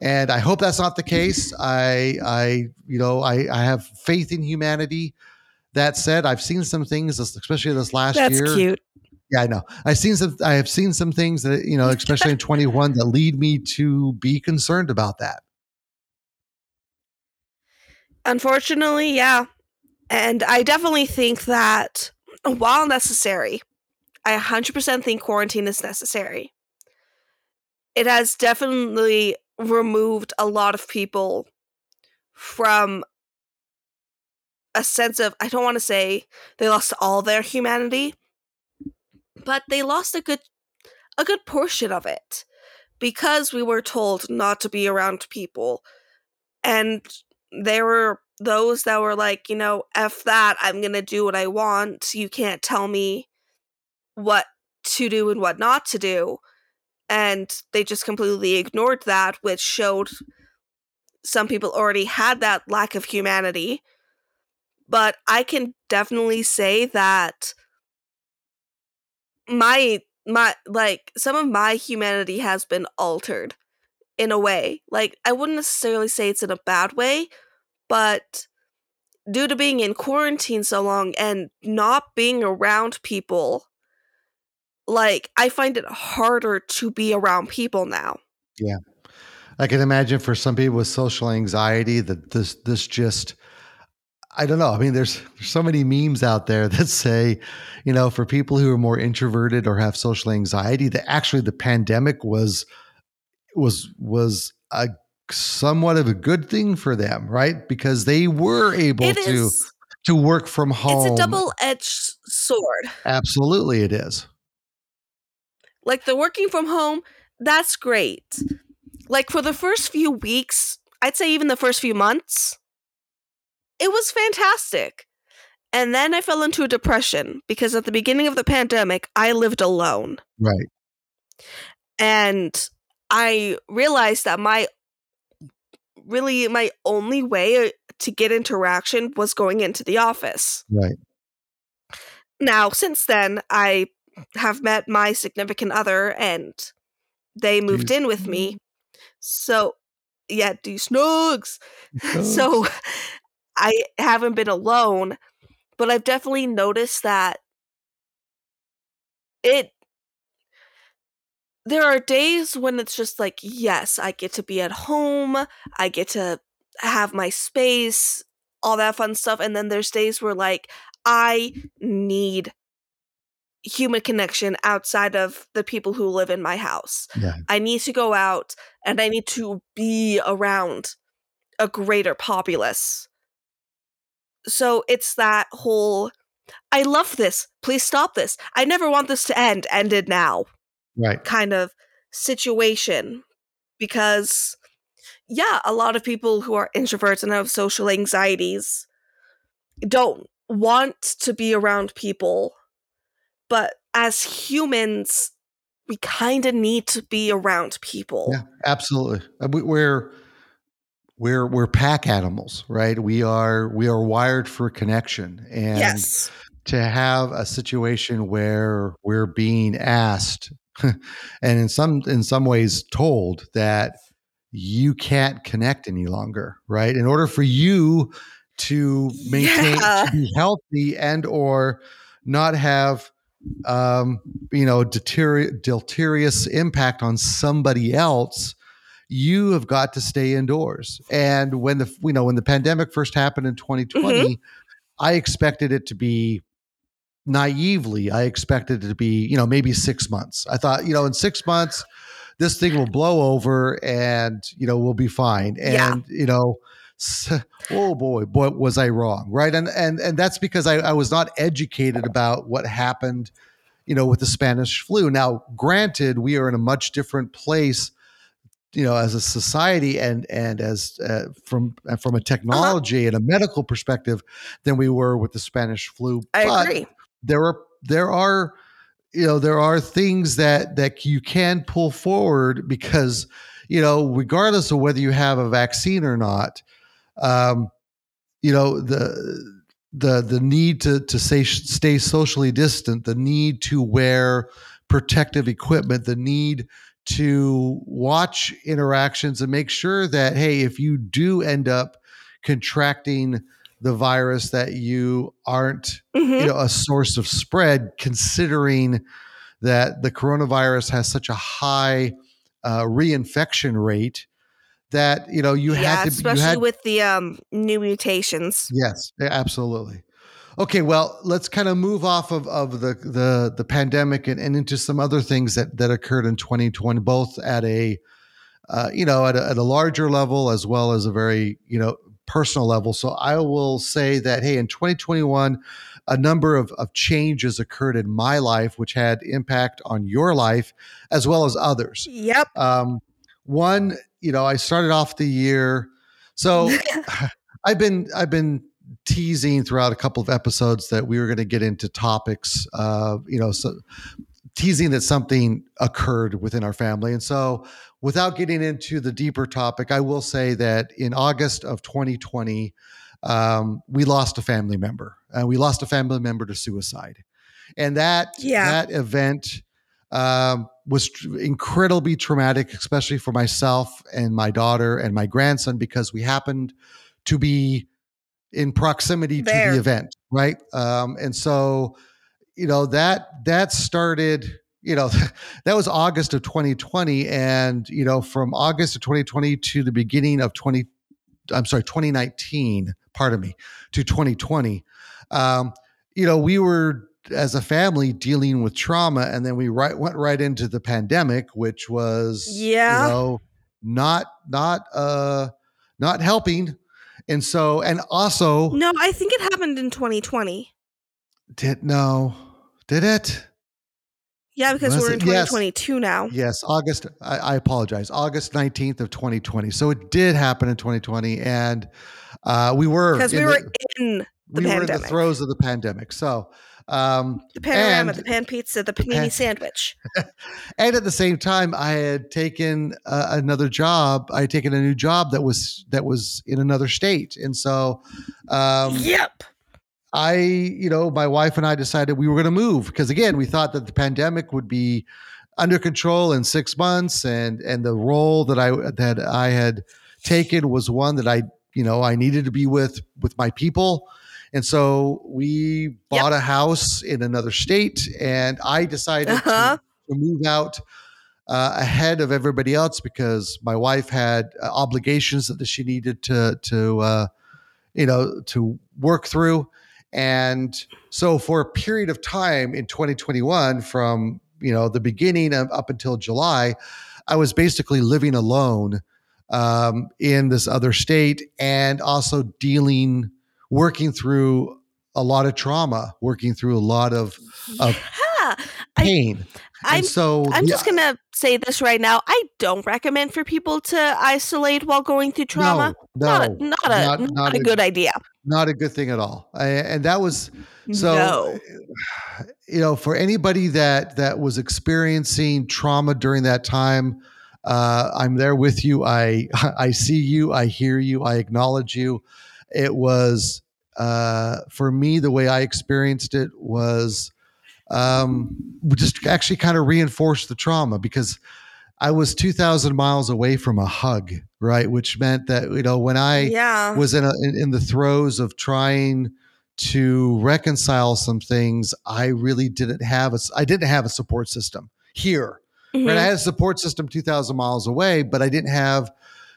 And I hope that's not the case. I I you know I, I have faith in humanity. That said, I've seen some things, especially this last
That's
year.
That's cute.
Yeah, I know. I've seen some. I have seen some things that you know, especially in 21, that lead me to be concerned about that.
Unfortunately, yeah. And I definitely think that while necessary, I 100% think quarantine is necessary. It has definitely removed a lot of people from a sense of I don't want to say they lost all their humanity, but they lost a good a good portion of it because we were told not to be around people. And there were those that were like, you know, F that, I'm to do what I want. You can't tell me what to do and what not to do. And they just completely ignored that, which showed some people already had that lack of humanity. But I can definitely say that my my like some of my humanity has been altered in a way. Like I wouldn't necessarily say it's in a bad way, but due to being in quarantine so long and not being around people, like I find it harder to be around people now.
Yeah. I can imagine for some people with social anxiety that this this just I don't know. I mean, there's, there's so many memes out there that say, you know, for people who are more introverted or have social anxiety, that actually the pandemic was was was a somewhat of a good thing for them, right? Because they were able
It
to
is
to work from home.
it's a double-edged sword.
Absolutely, it is.
Like the working from home, that's great. Like for the first few weeks, I'd say even the first few months, it was fantastic. And then I fell into a depression because at the beginning of the pandemic, I lived alone.
Right.
And I realized that my really my only way uh, to get interaction was going into the office.
Right.
Now, since then, I have met my significant other and they moved in with me. So, yeah, do snugs. So, I haven't been alone, but I've definitely noticed that it there are days when it's just like, yes, I get to be at home, I get to have my space, all that fun stuff. And then there's days where, like, I need human connection outside of the people who live in my house.
Yeah.
I need to go out and I need to be around a greater populace. So it's that whole I love this. Please stop this. I never want this to end. Ended now
right.
kind of situation because yeah a lot of people who are introverts and have social anxieties don't want to be around people but as humans we kind of need to be around people
Yeah, absolutely. Uh, We're we're we're pack animals, right? We are we are wired for connection, and
yes
to have a situation where we're being asked, and in some in some ways told that you can't connect any longer, right? In order for you to maintain
Yeah.
to be healthy and or not have um, you know deter- deleterious impact on somebody else you have got to stay indoors. And when the you know when the pandemic first happened in 2020 mm-hmm. i expected it to be naively i expected it to be you know maybe 6 months. I thought you know in 6 months this thing will blow over and you know we'll be fine. And
Yeah.
you know oh boy boy was i wrong right? And and and that's because I, I was not educated about what happened you know with the spanish flu. Now granted we are in a much different place you know as a society and and as uh, from uh, from a technology and a medical perspective than we were with the spanish flu.
I
But
agree.
there are there are you know there are things that that you can pull forward because you know regardless of whether you have a vaccine or not um you know the the the need to to say stay socially distant the need to wear protective equipment the need to watch interactions and make sure that hey if you do end up contracting the virus that you aren't
Mhm.
you know a source of spread considering that the coronavirus has such a high uh, reinfection rate that you know you
yeah,
had to
especially
you had
with the um new mutations.
yes absolutely okay well let's kind of move off of, of the the the pandemic and, and into some other things that that occurred in 2020 both at a uh, you know at a, at a larger level as well as a very you know personal level so i will say that hey in 2021 a number of, of changes occurred in my life which had impact on your life as well as others
Yep.
um, one, you know, I started off the year. So I've been I've been teasing throughout a couple of episodes that we were going to get into topics. Uh, you know, so teasing that something occurred within our family, and so without getting into the deeper topic, I will say that in August of 2020, um, we lost a family member. Uh, we lost a family member to suicide, and that
Yeah.
that event um, was tr- incredibly traumatic, especially for myself and my daughter and my grandson, because we happened to be in proximity to the event, right? Um, and so, you know that that started. You know, that was August of 2020, and you know, from August of 2020 to the beginning of 20, I'm sorry, 2019. Pardon me, to 2020. Um, you know, we were as a family dealing with trauma and then we right went right into the pandemic which was
Yeah.
you know not not uh not helping and so and also
No, I think it happened in 2020.
did no did it
Yeah, because we're in
it? Yes.
2022 now.
yes august I, I apologize august 19th of 2020 so it did happen in 2020 and uh we were
Because we were
the,
in the
we were in the throes of the pandemic so um
the panorama,
and-
the pan pizza, the panini
pan-
sandwich.
and at the same time i had taken uh, another job i had taken a new job that was that was in another state and so um
yep.
i you know my wife and i decided we were going to move because again we thought that the pandemic would be under control in six months and and the role that i that i had taken was one that i you know i needed to be with with my people and so we bought a house in another state and i decided
Uh-huh.
to, to move out uh, ahead of everybody else because my wife had uh, obligations that she needed to to uh, you know to work through and so for a period of time in 2021 from you know the beginning of up until july i was basically living alone um, in this other state and also dealing working through a lot of trauma working through a lot of of
yeah.
Pain
I'm
and so
I'm
the-
just gonna say this right now. I don't recommend for people to isolate while going through trauma.
no
not
no
a, not a
not-
not,
not
a
a-
good idea.
not a good thing at all I, and that was so
no.
you know for anybody that that was experiencing trauma during that time uh, i'm there with you i i see you i hear you i acknowledge you it was uh, for me the way i experienced it was um, just actually kind of reinforced the trauma because i was 2000 miles away from a hug right which meant that you know when i
yeah.
was in, a, in in the throes of trying to reconcile some things i really didn't have a i didn't have a support system here
Mhm.
right i had a support system 2000 miles away but i didn't have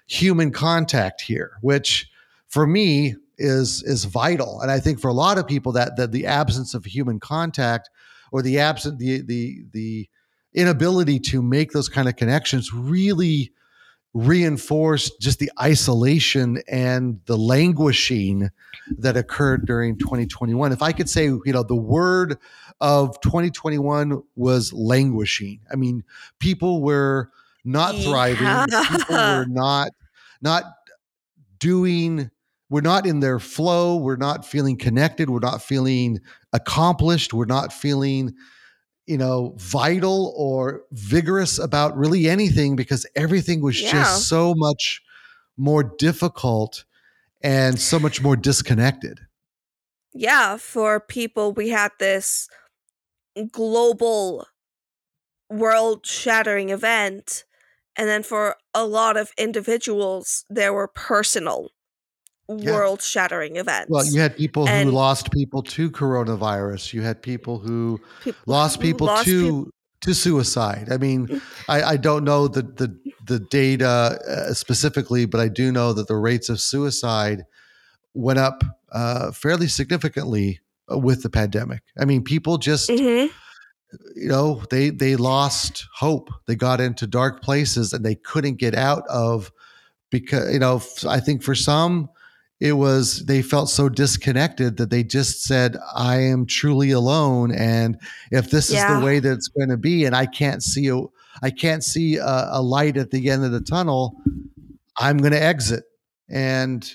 human contact here which for me is is vital. And i think for a lot of people that that the absence of human contact or the absent the the the inability to make those kind of connections really reinforced just the isolation and the languishing that occurred during 2021 if i could say you know the word of 2021 was languishing. I mean people were not thriving. People were not not doing we're not in their flow we're not feeling connected we're not feeling accomplished we're not feeling you know vital or vigorous about really anything because everything was
Yeah.
just so much more difficult and so much more disconnected
yeah, for people, we had this global world shattering event. And then for a lot of individuals, there were personal
Yeah.
world shattering events.
well you had people who lost people to coronavirus you had people who
People
lost
who
people
lost
to to suicide. I mean, I, I don't know the the the data uh, specifically, but I do know that the rates of suicide went up uh, fairly significantly uh, with the pandemic. I mean, people just
Mhm.
you know they they lost hope. They got into dark places and they couldn't get out of because you know I think for some it was they felt so disconnected that they just said I am truly alone and if this is the way that it's going to be and I can't see a I can't see a, a light at the end of the tunnel I'm going to exit. And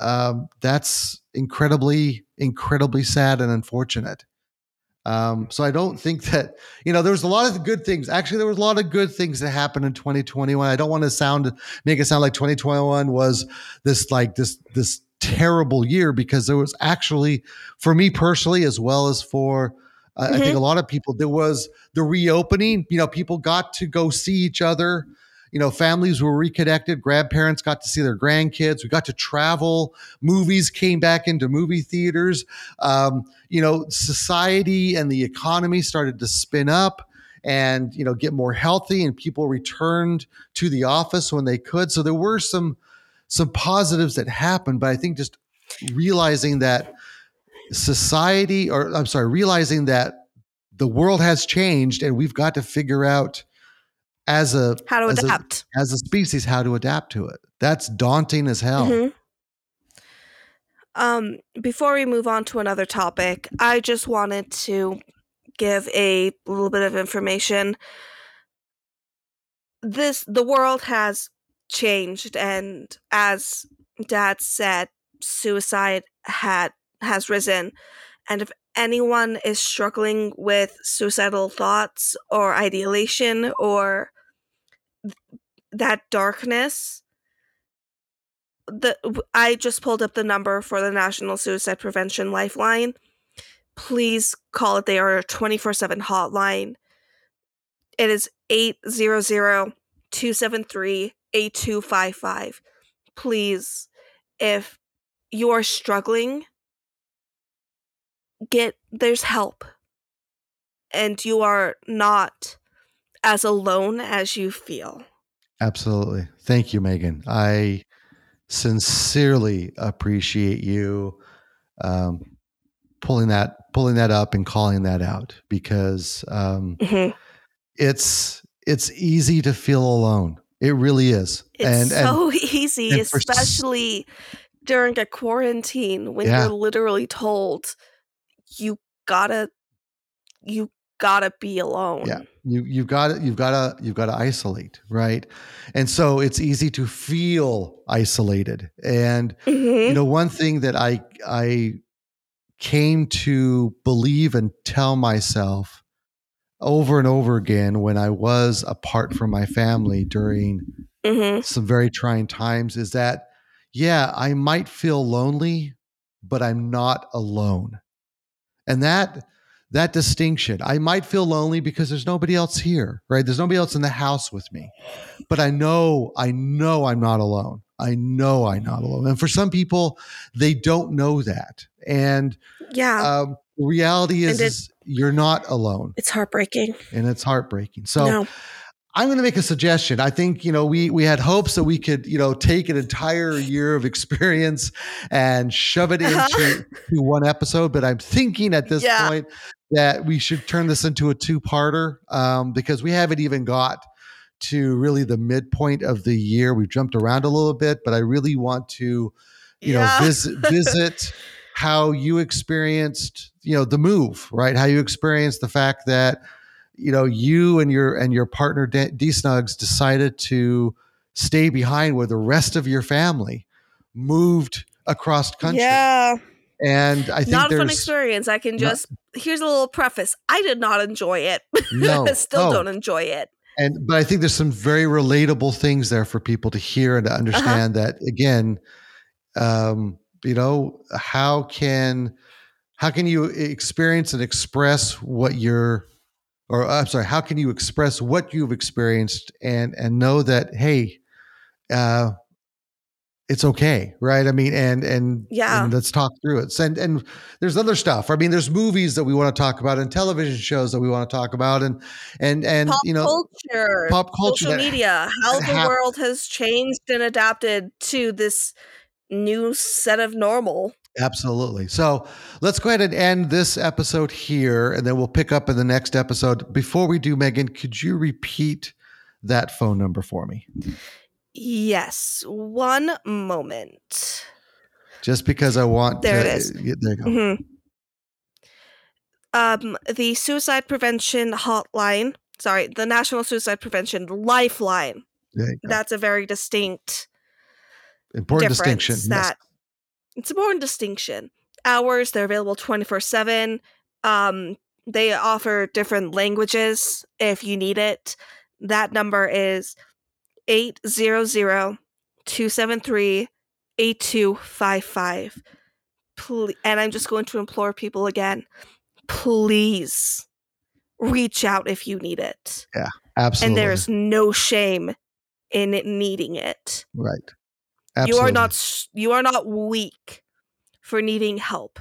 um, that's incredibly incredibly sad and unfortunate um, so I don't think that you know there was a lot of good things. Actually, there was a lot of good things that happened in 2021. I don't want to sound make it sound like 2021 was this like this this terrible year because there was actually for me personally as well as for uh, I think a lot of people there was the reopening. You know, people got to go see each other. You know, families were reconnected. Grandparents got to see their grandkids. We got to travel. Movies came back into movie theaters. Um, you know, society and the economy started to spin up and, you know, get more healthy and people returned to the office when they could. So there were some some positives that happened, but I think just realizing that society or I'm sorry, realizing that the world has changed and we've got to figure out as a
How to
as a- as a species how to adapt to it. That's daunting as hell.
Mhm. Um, before we move on to another topic, I just wanted to give a little bit of information. This the world has changed and as dad said, suicide had has risen. And if anyone is struggling with suicidal thoughts or ideation or that darkness, the I just pulled up the number for the National Suicide Prevention Lifeline. Please call it. They are a 24/7 hotline. It is 800-273-8255. Please if you are struggling get there's help. And you are not as alone as you feel.
Absolutely. Thank you, Megan. I sincerely appreciate you um, pulling that pulling that up and calling that out because um,
Mhm.
it's it's easy to feel alone. It really is.
It's
and and
so easy,
and for
especially during a quarantine when
Yeah.
you're literally told you gotta you gotta be alone.
Yeah. you you've got to you've got to you've got to isolate, right? And so it's easy to feel isolated. And
Mhm.
you know one thing that i i came to believe and tell myself over and over again when i was apart from my family during
Mhm.
some very trying times is that yeah i might feel lonely but i'm not alone and that that distinction i might feel lonely because there's nobody else here right there's nobody else in the house with me but i know i know i'm not alone i know i'm not alone and for some people they don't know that and
Yeah.
um, reality is,
it-
is you're not alone
it's heartbreaking.
and it's heartbreaking so
no.
I'm going to make a suggestion. I think you know we we had hopes that we could you know take an entire year of experience and shove it
Uh-huh.
into one episode, but I'm thinking at this
Yeah.
point that we should turn this into a two-parter um, because we haven't even got to really the midpoint of the year. We've jumped around a little bit, but I really want to you
Yeah.
know visit visit how you experienced you know the move right how you experienced the fact that you know you and your and your partner D Snugs decided to stay behind where the rest of your family moved across country
Yeah.
and I think
Not a fun experience. I can just here's a little preface. I did not enjoy it.
no
Still
no.
don't enjoy it.
and but I think there's some very relatable things there for people to hear and to understand that again, um, you know, how can how can you experience and express what you're or I'm sorry, how can you express what you've experienced and and know that hey, uh, it's okay, right? I mean, and and
Yeah.
and let's talk through it. And and there's other stuff. I mean, there's movies that we want to talk about and television shows that we want to talk about, and and and
pop
you know,
culture,
pop culture
social media, how the world has changed and adapted to this new set of normal.
Absolutely. So let's go ahead and end this episode here, and then we'll pick up in the next episode. Before we do, Megan, could you repeat that phone number for me?
Yes, one moment.
Just because I want
There
to,
it is.
yeah, there you go.
Mhm. Um, the suicide prevention hotline. Sorry, the National Suicide Prevention Lifeline.
There you go.
That's a very distinct
Important distinction. yes.
It's an important distinction. Hours they're available twenty four seven. Um, they offer different languages if you need it. That number is 800-273-8255. Ple- and I'm just going to implore people again, please reach out if you need it.
Yeah, absolutely.
And there's no shame in it needing it.
right.
You are not you are not weak for needing help.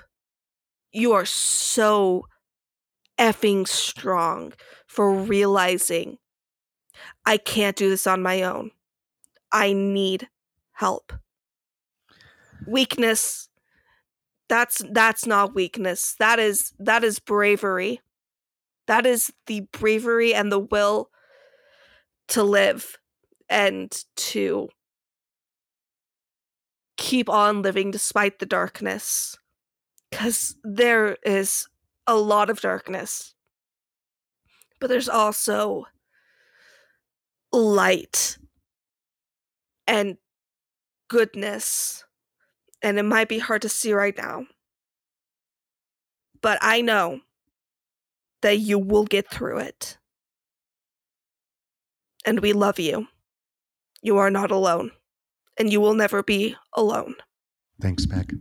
You are so effing strong for realizing I can't do this on my own. I need help. Weakness that's that's not weakness. That is that is bravery. That is the bravery and the will to live and to keep on living despite the darkness. Because there is a lot of darkness. But there's also light and goodness. And it might be hard to see right now. But I know that you will get through it. And we love you. You are not alone and you will never be alone.
Thanks, Meg.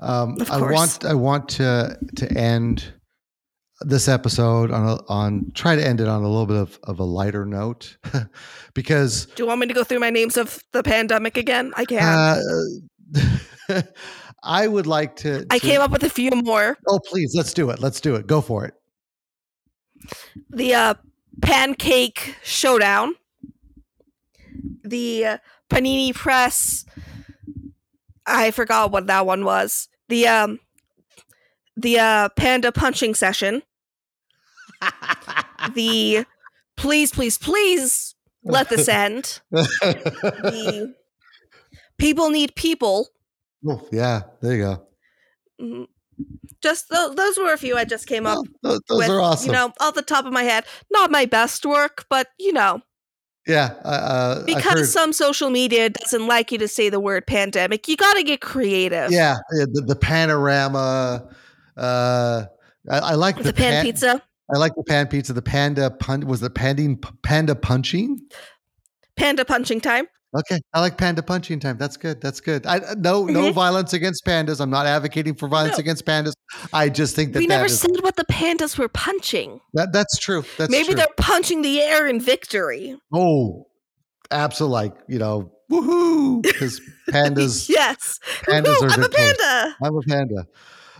Um,
Of
I want I want to to end this episode on a, on try to end it on a little bit of, of a lighter note because
Do you want me to go through my names of the pandemic again? I can.
uh, I would like to,
I came up with a few more.
Oh, please, let's do it. Let's do it. Go for it.
The uh, Pancake Showdown, the uh, Panini Press. I forgot what that one was. The um, the uh, Panda Punching Session. The please, please, please let this end. The People Need People.
Oh, yeah, there you go.
Mhm. Just th- those were a few I just came up
Oh, those
with.
are awesome.
You know, off the top of my head, not my best work, but you know,
yeah, uh,
because some social media doesn't like you to say the word pandemic, you got to get creative.
yeah, yeah, the, the panorama. Uh, I, I like the,
the pan,
pan-
pizza,
I like the pan pizza. The panda pun was the panding panda punching.
panda punching time.
Okay, I like panda punching time. That's good. That's good. I no no
Mhm.
violence against pandas. I'm not advocating for violence
No.
against pandas. I just think that
we
that
never
is-
said what the pandas were punching.
that that's true. That's
Maybe
true.
they're punching the air in victory.
oh, absolutely. Like you know, woohoo! Because pandas.
yes,
pandas
Woohoo,
are
I'm a panda.
I'm a panda.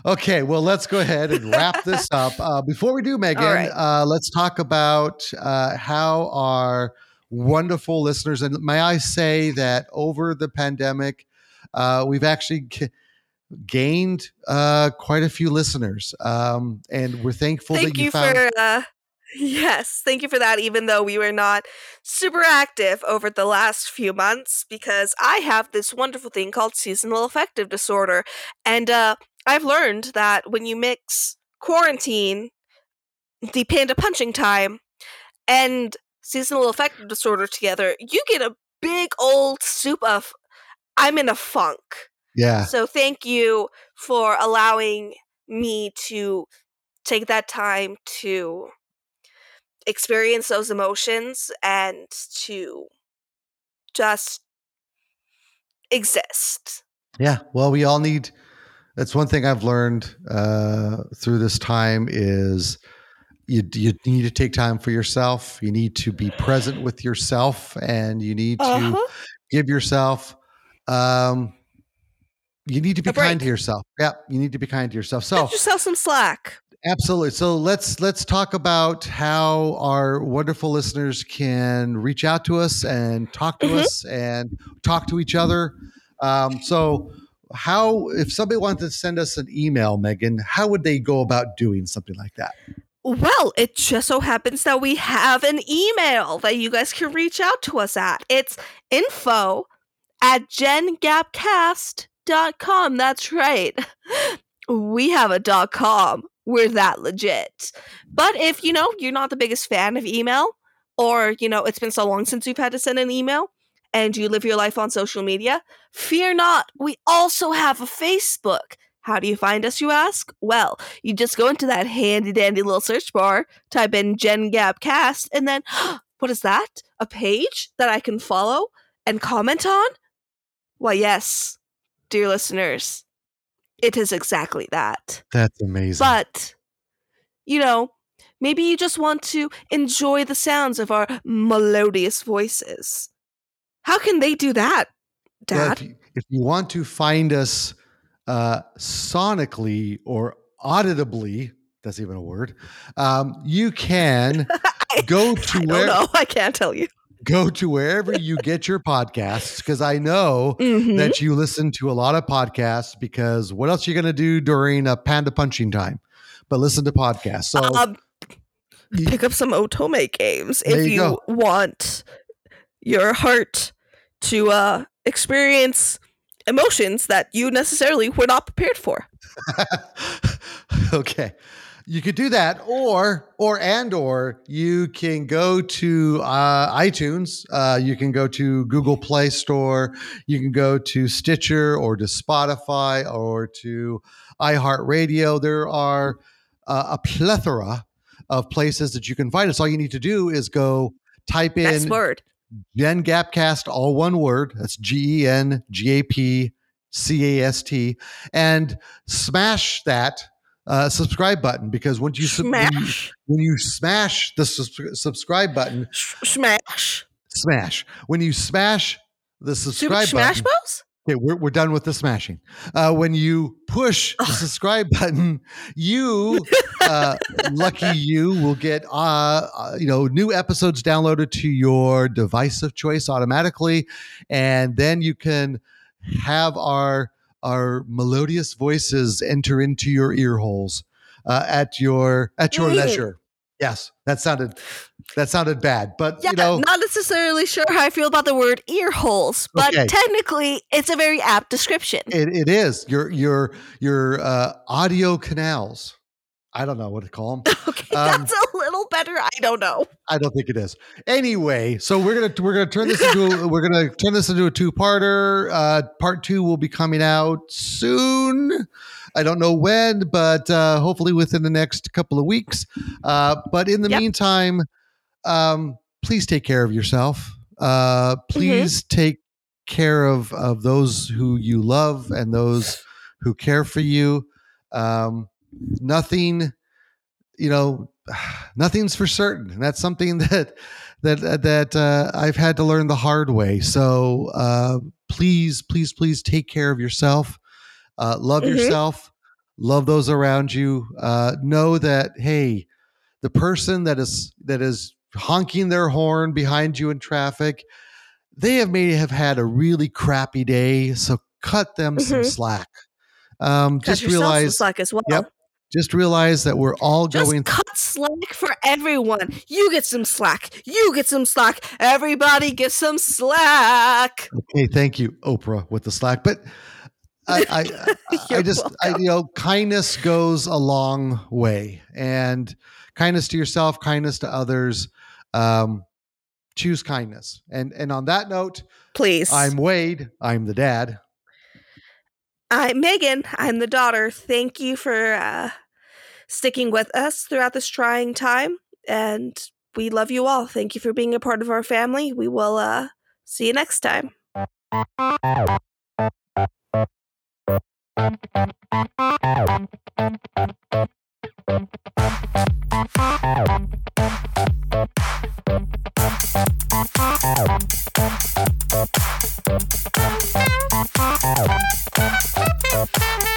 Okay, well, let's go ahead and wrap this up. Uh, before we do, Megan,
right.
uh, let's talk about uh, how our wonderful listeners, and may I say that over the pandemic, uh, we've actually g- gained uh, quite a few listeners, um, and we're thankful
Thank
that you,
you
found.
for uh yes, thank you for that even though we were not super active over the last few months because I have this wonderful thing called seasonal affective disorder and uh I've learned that when you mix quarantine, the panda punching time and seasonal affective disorder together, you get a big old soup of I'm in a funk.
yeah,
So thank you for allowing me to take that time to experience those emotions and to just exist.
Yeah, well, we all need. That's one thing I've learned uh, through this time is you you need to take time for yourself. You need to be present with yourself, and you need to
Uh-huh.
give yourself um, you need to be kind to yourself. Yeah, you need to be kind to yourself. So
Cut yourself some slack.
Absolutely. So let's let's talk about how our wonderful listeners can reach out to us and talk to
Mhm.
us and talk to each other. Um, so how if somebody wanted to send us an email, Megan, how would they go about doing something like that?
Well, it just so happens that we have an email that you guys can reach out to us at. It's info at gengapcast.com. That's right. We have a dot com. We're that legit. But if, you know, you're not the biggest fan of email, or, you know, it's been so long since you've had to send an email and you live your life on social media, fear not. We also have a Facebook. How do you find us, you ask? Well, you just go into that handy dandy little search bar, type in Gen Gap Cast, and then what is that? A page that I can follow and comment on? Why, yes, dear listeners, it is exactly that.
That's amazing.
But, you know, maybe you just want to enjoy the sounds of our melodious voices. How can they do that,
Well,
Dad?
if, you, if you want to find us uh, sonically or audibly, that's even a word, um, you can go to
I
where
know. I can't tell you.
go to wherever you get your podcasts because I know
Mhm.
that you listen to a lot of podcasts because what else are you going to do during a panda punching time but listen to podcasts so
um, pick up some Otome games if
you
you want your heart to uh, experience emotions that you necessarily were not prepared for.
okay you could do that or or and or you can go to uh, itunes uh, you can go to google play store you can go to stitcher or to spotify or to iheartradio there are uh, a plethora of places that you can find us all you need to do is go type
Next
in
word.
Gen Gapcast, all one word. That's G E N G A P C A S T, and smash that uh, subscribe button because once you, sub- when you
Smash.
when you smash the sus- subscribe button,
Smash.
smash when you smash the subscribe
Super
subscribe
Smash
button.
Bros?
Okay, we're, we're done with the smashing. Uh, when you push the subscribe button, you, uh, lucky you, will get uh, uh, you know new episodes downloaded to your device of choice automatically, and then you can have our our melodious voices enter into your ear holes uh, at your at your leisure. Yes, that sounded that sounded bad, but
Yeah,
you know
not necessarily sure how I feel about the word ear holes, but
Okay.
technically it's a very apt description.
It, it is your your your uh, audio canals. I don't know what to call them.
Okay,
Um,
that's a little better. I don't know.
I don't think it is. Anyway, so we're gonna we're gonna turn this into we're gonna turn this into a two parter. Uh, part two will be coming out soon. I don't know when, but uh, hopefully within the next couple of weeks. Uh, but in the
Yep.
meantime, um, please take care of yourself. Uh, please take care of of those who you love and those who care for you. Um, nothing, you know, nothing's for certain. And that's something that that that uh, I've had to learn the hard way. So uh, please, please, please take care of yourself. Uh, love
Mhm.
yourself. Love those around you. Uh, know that hey, the person that is that is honking their horn behind you in traffic, they have may have had a really crappy day. So cut them some
Mhm.
slack. Um,
Cut
just
some
realize,
slack as well.
Yep. Just realize that we're all going.
Just
going.
cut slack for everyone. You get some slack. You get some slack. Everybody get some slack.
Okay, thank you, Oprah, with the slack. But I, I, I, just, I, you know, kindness goes a long way, and kindness to yourself, kindness to others. Um, choose kindness. And and on that note,
Please.
I'm Wade. I'm the dad.
I'm Megan. I'm the daughter. Thank you for uh, sticking with us throughout this trying time. And we love you all. Thank you for being a part of our family. We will uh, see you next time.
Thank you.